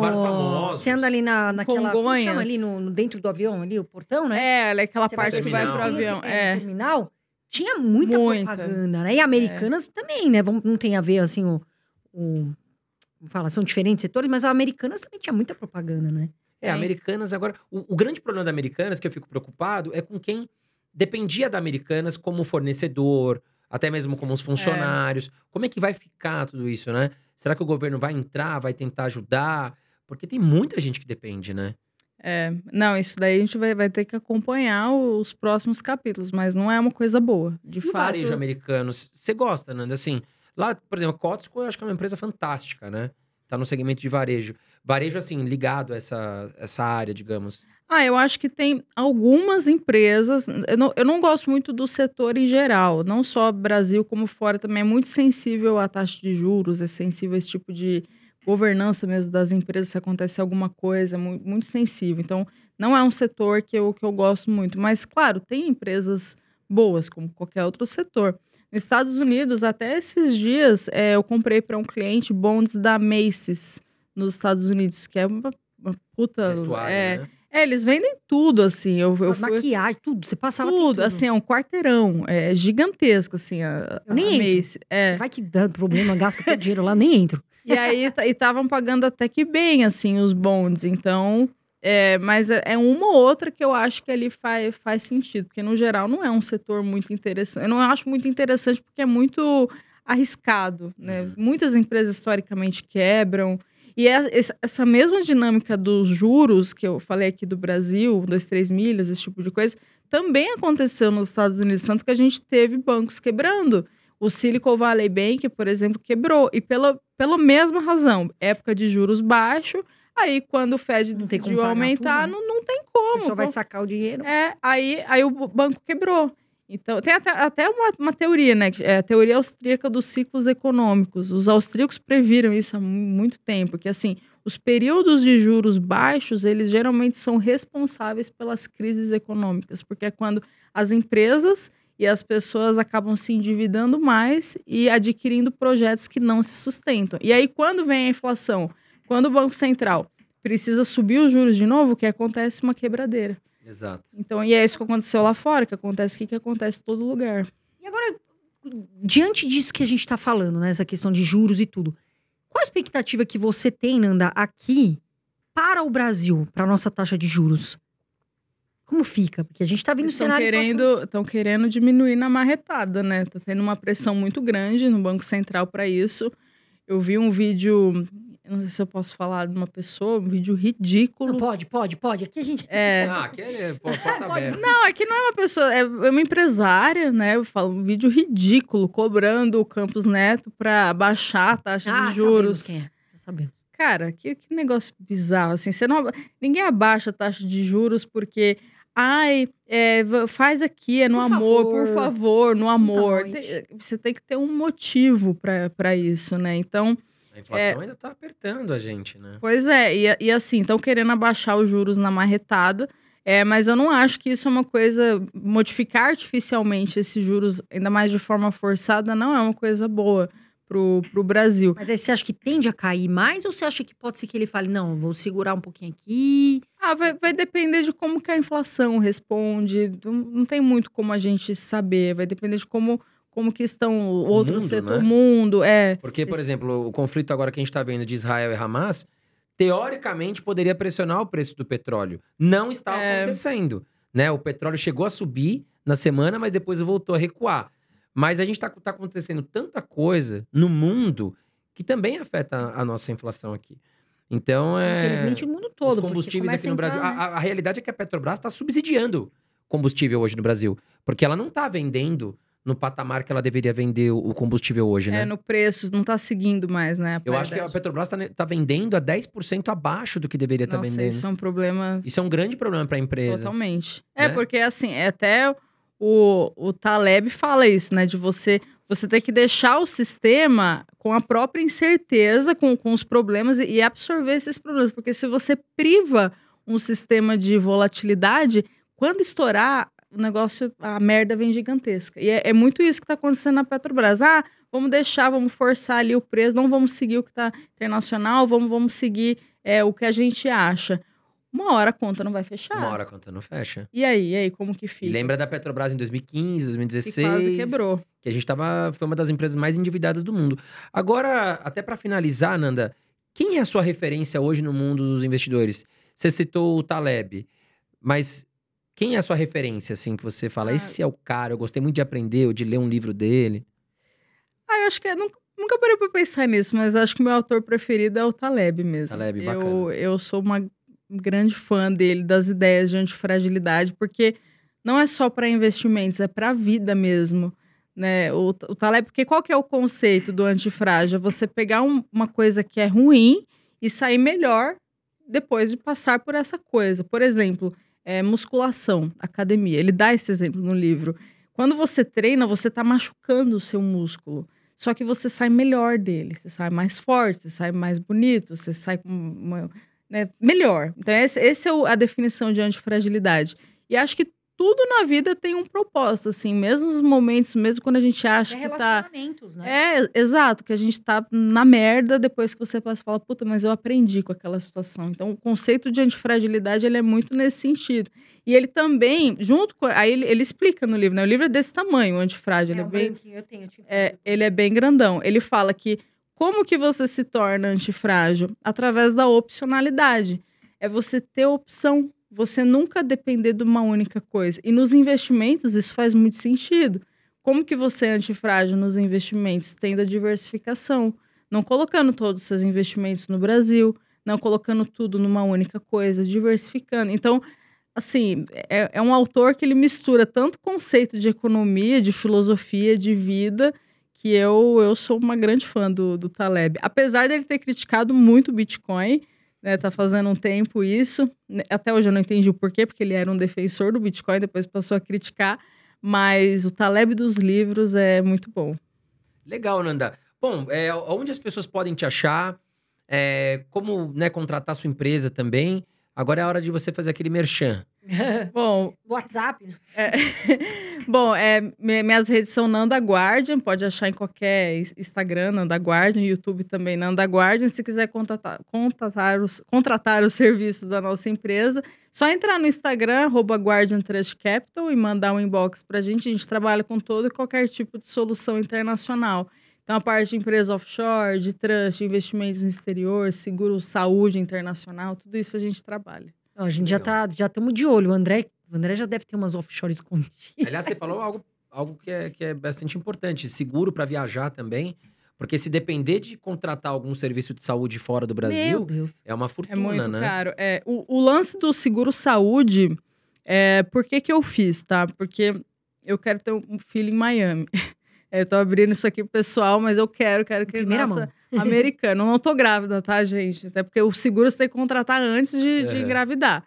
Você anda ali na, naquela. Congonhas. chama ali no, no- dentro do avião, ali, o portão, né? É, é aquela Você parte que vai terminal. pro avião. É. no terminal. Tinha muita, Muita. propaganda, né? E americanas também, né? Vamos, não tem a ver, assim, o... o fala, são diferentes setores, mas a americanas também tinha muita propaganda, né? É. Americanas agora. O, o grande problema da Americanas, que eu fico preocupado, é com quem dependia da Americanas como fornecedor, até mesmo como os funcionários. Como é que vai ficar tudo isso, né? Será que o governo vai entrar, vai tentar ajudar? Porque tem muita gente que depende, né? É, não, isso daí a gente vai, vai ter que acompanhar os próximos capítulos, mas não é uma coisa boa. De E fato. varejo americano, você gosta, Nanda? Assim, lá, por exemplo, a Costco eu acho que é uma empresa fantástica, né? Tá no segmento de varejo. Varejo, assim, ligado a essa, essa área, digamos. Ah, eu acho que tem algumas empresas. Eu não, eu não gosto muito do setor em geral, não só Brasil como fora também. É muito sensível à taxa de juros, é sensível a esse tipo de governança mesmo das empresas, se acontece alguma coisa, mu- muito sensível. Então, não é um setor que eu, que eu gosto muito. Mas, claro, tem empresas boas, como qualquer outro setor. Nos Estados Unidos, até esses dias, é, eu comprei para um cliente bonds da Macy's, nos Estados Unidos, que é uma, uma puta. Vestuário, é, né? é, eles vendem tudo, assim. Eu, eu fui, maquiagem, tudo. Você passava tem tudo, assim, é um quarteirão. É gigantesco, assim, a, Eu nem a entro. Macy. É. Vai que dá problema, gasta todo dinheiro lá, nem entro. E aí, t- e estavam pagando até que bem, assim, os bonds. Então, é, mas é é uma ou outra que eu acho que ali faz, faz sentido. Porque, no geral, não é um setor muito interessante. Eu não acho muito interessante porque é muito arriscado, né? Uhum. Muitas empresas, historicamente, quebram. E é- essa- essa mesma dinâmica dos juros que eu falei aqui do Brasil, dois, três milhas, esse tipo de coisa, também aconteceu nos Estados Unidos, tanto que a gente teve bancos quebrando. O Silicon Valley Bank, por exemplo, quebrou. E pela, pela mesma razão, época de juros baixo, aí quando o Fed Não decidiu aumentar, tudo, né? não, não tem como. pessoa vai sacar o dinheiro. é, aí, aí o banco quebrou. Então, tem até, até uma, uma teoria, né? É a teoria austríaca dos ciclos econômicos. Os austríacos previram isso há mu- muito tempo, que assim, os períodos de juros baixos, eles geralmente são responsáveis pelas crises econômicas, porque é quando as empresas e as pessoas acabam se endividando mais e adquirindo projetos que não se sustentam. E aí, quando vem a inflação, quando o Banco Central precisa subir os juros de novo, o que acontece? Uma quebradeira. Exato. Então, e é isso que aconteceu lá fora, que acontece aqui, que acontece em todo lugar. E agora, diante disso que a gente tá falando, né? Essa questão de juros e tudo. Qual a expectativa que você tem, Nanda, aqui para o Brasil, para nossa taxa de juros? Como fica? Porque a gente tá vendo o Estão cenário... de inflação. querendo, estão querendo diminuir na marretada, né? Tá tendo uma pressão muito grande no Banco Central para isso. Eu vi um vídeo, eu não sei se eu posso falar de uma pessoa, um vídeo ridículo. Não, pode, pode, pode. Aqui a gente... É. Ah, aquele é pô, porta (laughs) Pode-. Não, aqui não é uma pessoa, é uma empresária, né? Eu falo, um vídeo ridículo, cobrando o Campos Neto para baixar a taxa Ah, de juros. sabemos quem é. Sabemos. Cara, que, que negócio bizarro, assim, você não, ninguém abaixa a taxa de juros porque, ai, é, faz aqui, é no Por amor, favor, por favor, no amor. nós. Tem- você tem que ter um motivo para isso, né? Então, A inflação ainda tá apertando a gente, né? pois é, e, e assim, estão querendo abaixar os juros na marretada, é, mas eu não acho que isso é uma coisa, modificar artificialmente esses juros, ainda mais de forma forçada, não é uma coisa boa. pro, pro Brasil. Mas aí você acha que tende a cair mais ou você acha que pode ser que ele fale, não, vou segurar um pouquinho aqui? Ah, vai, vai depender de como que a inflação responde. Não, não tem muito como a gente saber. Vai depender de como, como que estão outros mundo, setores, né? o mundo. É. Porque, por Esse- exemplo, o conflito agora que a gente está vendo de Israel e Hamas, teoricamente poderia pressionar o preço do petróleo. Não está É. acontecendo. Né? O petróleo chegou a subir na semana, mas depois voltou a recuar. Mas a gente está tá acontecendo tanta coisa no mundo que também afeta a, a nossa inflação aqui. Então, é. Infelizmente, o mundo todo. os combustíveis aqui no a entrar, Brasil. né? A- a realidade é que a Petrobras está subsidiando combustível hoje no Brasil. Porque ela não está vendendo no patamar que ela deveria vender o combustível hoje, né? É, no preço, não tá seguindo mais, né? Eu acho que a Petrobras está vendendo a 10% abaixo do que deveria estar Nossa, vendendo. isso é um problema Isso é um grande problema para a empresa. Totalmente. É, né? porque assim, é até o, o Taleb fala isso, né? De você você ter que deixar o sistema com a própria incerteza, com, com os problemas e, e absorver esses problemas. Porque se você priva um sistema de volatilidade, quando estourar, o negócio, a merda vem gigantesca. E é, é muito isso que está acontecendo na Petrobras. Ah, vamos deixar, vamos forçar ali o preço, não vamos seguir o que está internacional, vamos, vamos seguir é, o que a gente acha. Uma hora a conta não vai fechar. Uma hora a conta não fecha. E aí, e aí, como que fica? lembra da Petrobras em 2015, que 2016. quase quebrou. Que a gente tava. Foi uma das empresas mais endividadas do mundo. Agora, até para finalizar, Nanda, quem é a sua referência hoje no mundo dos investidores? Você citou o Taleb, mas quem é a sua referência, assim, que você fala, Ah. esse é o cara, eu gostei muito de aprender ou de ler um livro dele? Ah, eu acho que eu nunca, nunca parei pra pensar nisso, mas acho que o meu autor preferido é o Taleb mesmo. Taleb, eu, bacana. eu sou uma grande fã dele, das ideias de antifragilidade, porque não é só para investimentos, é para a vida mesmo. Né? O, o Taleb, porque qual que é o conceito do antifrágil? É você pegar um- uma coisa que é ruim e sair melhor depois de passar por essa coisa. Por exemplo, é, musculação, academia. Ele dá esse exemplo no livro. Quando você treina, você está machucando o seu músculo. Só que você sai melhor dele. Você sai mais forte, você sai mais bonito, você sai com uma, né, melhor. Então, esse, esse é a definição de antifragilidade. E acho que tudo na vida tem um propósito, assim, mesmo nos momentos, mesmo quando a gente acha É que tá. relacionamentos, né? É, exato, que a gente tá na merda depois que você passa e fala, puta, mas eu aprendi com aquela situação. Então, o conceito de antifragilidade, ele é muito nesse sentido. E ele também, junto com... Aí ele, ele explica no livro, né? O livro é desse tamanho, o antifrágil, ele é um bem... eu tenho, tipo, É, ele é bem grandão. Ele fala que como que você se torna antifrágil? Através da opcionalidade. É você ter opção. Você nunca depender de uma única coisa. E nos investimentos isso faz muito sentido. Como que você é antifrágil nos investimentos? Tendo a diversificação. Não colocando todos os seus investimentos no Brasil, não colocando tudo numa única coisa, diversificando. Então, assim, é, é um autor que ele mistura tanto conceito de economia, de filosofia, de vida, que eu, eu sou uma grande fã do, do Taleb. Apesar dele ter criticado muito o Bitcoin, né, tá fazendo um tempo isso. né, Até hoje eu não entendi o porquê, porque ele era um defensor do Bitcoin, depois passou a criticar. Mas o Taleb dos livros é muito bom. Legal, Nanda. Bom, é, onde as pessoas podem te achar? É, como né, contratar sua empresa também? Agora é a hora de você fazer aquele merchan. (laughs) Bom, WhatsApp, né? (laughs) Bom, é, mi- minhas redes são Nanda Guardian, pode achar em qualquer Instagram, Nanda Guardian, YouTube também Nanda Guardian. Se quiser contatar, contatar os, contratar os serviços da nossa empresa, só entrar no Instagram, arroba Guardian Trust Capital e mandar um inbox pra gente. A gente trabalha com todo e qualquer tipo de solução internacional. Então, a parte de empresa offshore, de trust, investimentos no exterior, seguro saúde internacional, tudo isso a gente trabalha. Ó, a gente já Legal. tá, já estamos de olho. O André, o André já deve ter umas offshore escondidas. Aliás, você falou algo, algo que, é, que é bastante importante: seguro para viajar também. Porque se depender de contratar algum serviço de saúde fora do Meu Brasil, Deus. é uma É fortuna, muito né? caro. É, o, o lance do seguro saúde, é, por que que eu fiz, tá? Porque eu quero ter um filho em Miami. (laughs) É, eu tô abrindo isso aqui pro pessoal, mas eu quero, quero que ele Primeira nasça mão. (laughs) americano. Eu não tô grávida, tá, gente? Até porque o seguro você tem que contratar antes de, de É. engravidar.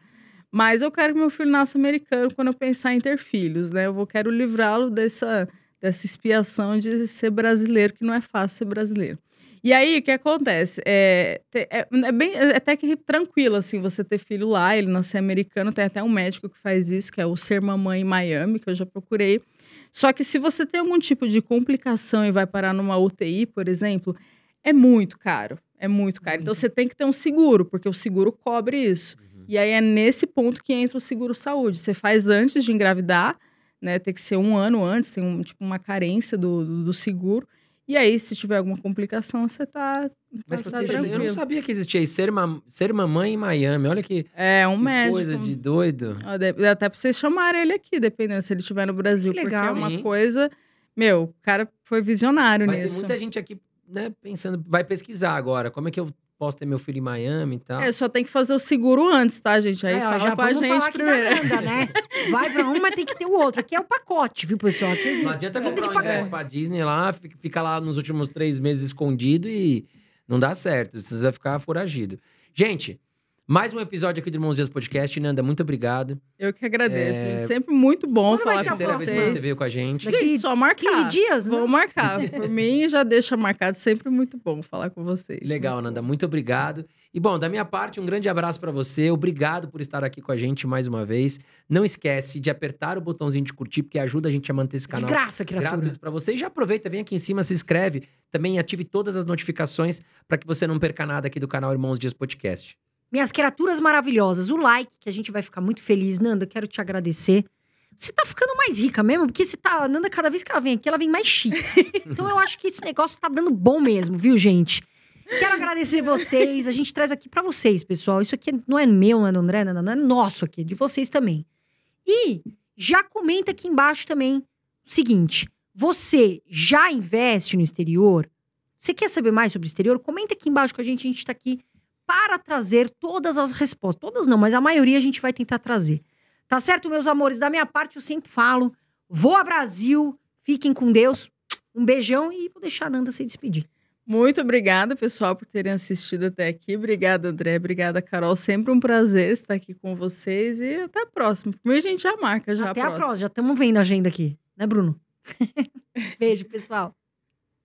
Mas eu quero que meu filho nasça americano quando eu pensar em ter filhos, né? Eu vou quero livrá-lo dessa, dessa expiação de ser brasileiro, que não é fácil ser brasileiro. E aí, o que acontece? É, é, é bem, é até que tranquilo, assim, você ter filho lá, ele nascer americano. Tem até um médico que faz isso, que é o Ser Mamãe em Miami, que eu já procurei. Só que se você tem algum tipo de complicação e vai parar numa UTI, por exemplo, é muito caro. É muito caro. Então você tem que ter um seguro, porque o seguro cobre isso. Uhum. E aí é nesse ponto que entra o seguro saúde. Você faz antes de engravidar, né? Tem que ser um ano antes, tem um, tipo uma carência do, do, do seguro. E aí, se tiver alguma complicação, você tá. Mas tá que eu, eu não sabia que existia isso. Ser, ma- ser mamãe em Miami. Olha que, É um que médico. coisa de doido. Ó, de- Até pra vocês chamarem ele aqui, dependendo se ele estiver no Brasil. Que Porque legal. é uma Sim. coisa. Meu, o cara foi visionário Vai nisso. muita gente aqui, né, pensando, vai pesquisar agora. Como é que eu posso ter meu filho em Miami e tal? É, só tem que fazer o seguro antes, tá, gente? Aí ó, fala já com a gente primeiro. né? (laughs) Vai pra um, mas tem que ter o outro. Aqui é o pacote, viu, pessoal? Aqui, Não adianta comprar de um ingresso pacote. pra Disney lá, fi- fica lá nos últimos três meses escondido e não dá certo. Você vai ficar foragido. Gente, mais um episódio aqui do Irmãos Dias Podcast. Nanda, muito obrigado. Eu que agradeço. É. gente. Sempre muito bom Quando vai falar ser com a Terceira vez que vocês. você veio com a gente. Daqui Gente, só marcar. 15 dias, né? Vou marcar. Por mim, já deixa marcado. Sempre muito bom falar com vocês. Legal, Muito Nanda, bom. muito obrigado. E bom, da minha parte, um grande abraço pra você. Obrigado por estar aqui com a gente mais uma vez. Não esquece de apertar o botãozinho de curtir, porque ajuda a gente a manter esse De canal graça, criatura. gratuito para você. E já aproveita, vem aqui em cima, se inscreve. Também ative todas as notificações para que você não perca nada aqui do canal Irmãos Dias Podcast. Minhas criaturas maravilhosas, o like, que a gente vai ficar muito feliz. Nanda, quero te agradecer. Você tá ficando mais rica mesmo, porque você tá. a Nanda, cada vez que ela vem aqui, ela vem mais chique. (laughs) Então eu acho que esse negócio tá dando bom mesmo, viu, gente? Quero agradecer vocês. A gente traz aqui pra vocês, pessoal. Isso aqui não é meu, não é do André, não, não é nosso aqui, é de vocês também. E já comenta aqui embaixo também o seguinte: você já investe no exterior? Você quer saber mais sobre o exterior? Comenta aqui embaixo com a gente. A gente tá aqui para trazer todas as respostas. Todas não, mas a maioria a gente vai tentar trazer. Tá certo, meus amores? Da minha parte, eu sempre falo: voa Brasil, fiquem com Deus. Um beijão e vou deixar a Nanda se despedir. Muito obrigada, pessoal, por terem assistido até aqui. Obrigada, André. Obrigada, Carol. Sempre um prazer estar aqui com vocês. E até a próxima. Por mim, a gente já marca já Até a a próxima. próxima. Já estamos vendo a agenda aqui, né, Bruno? (laughs) Beijo, pessoal.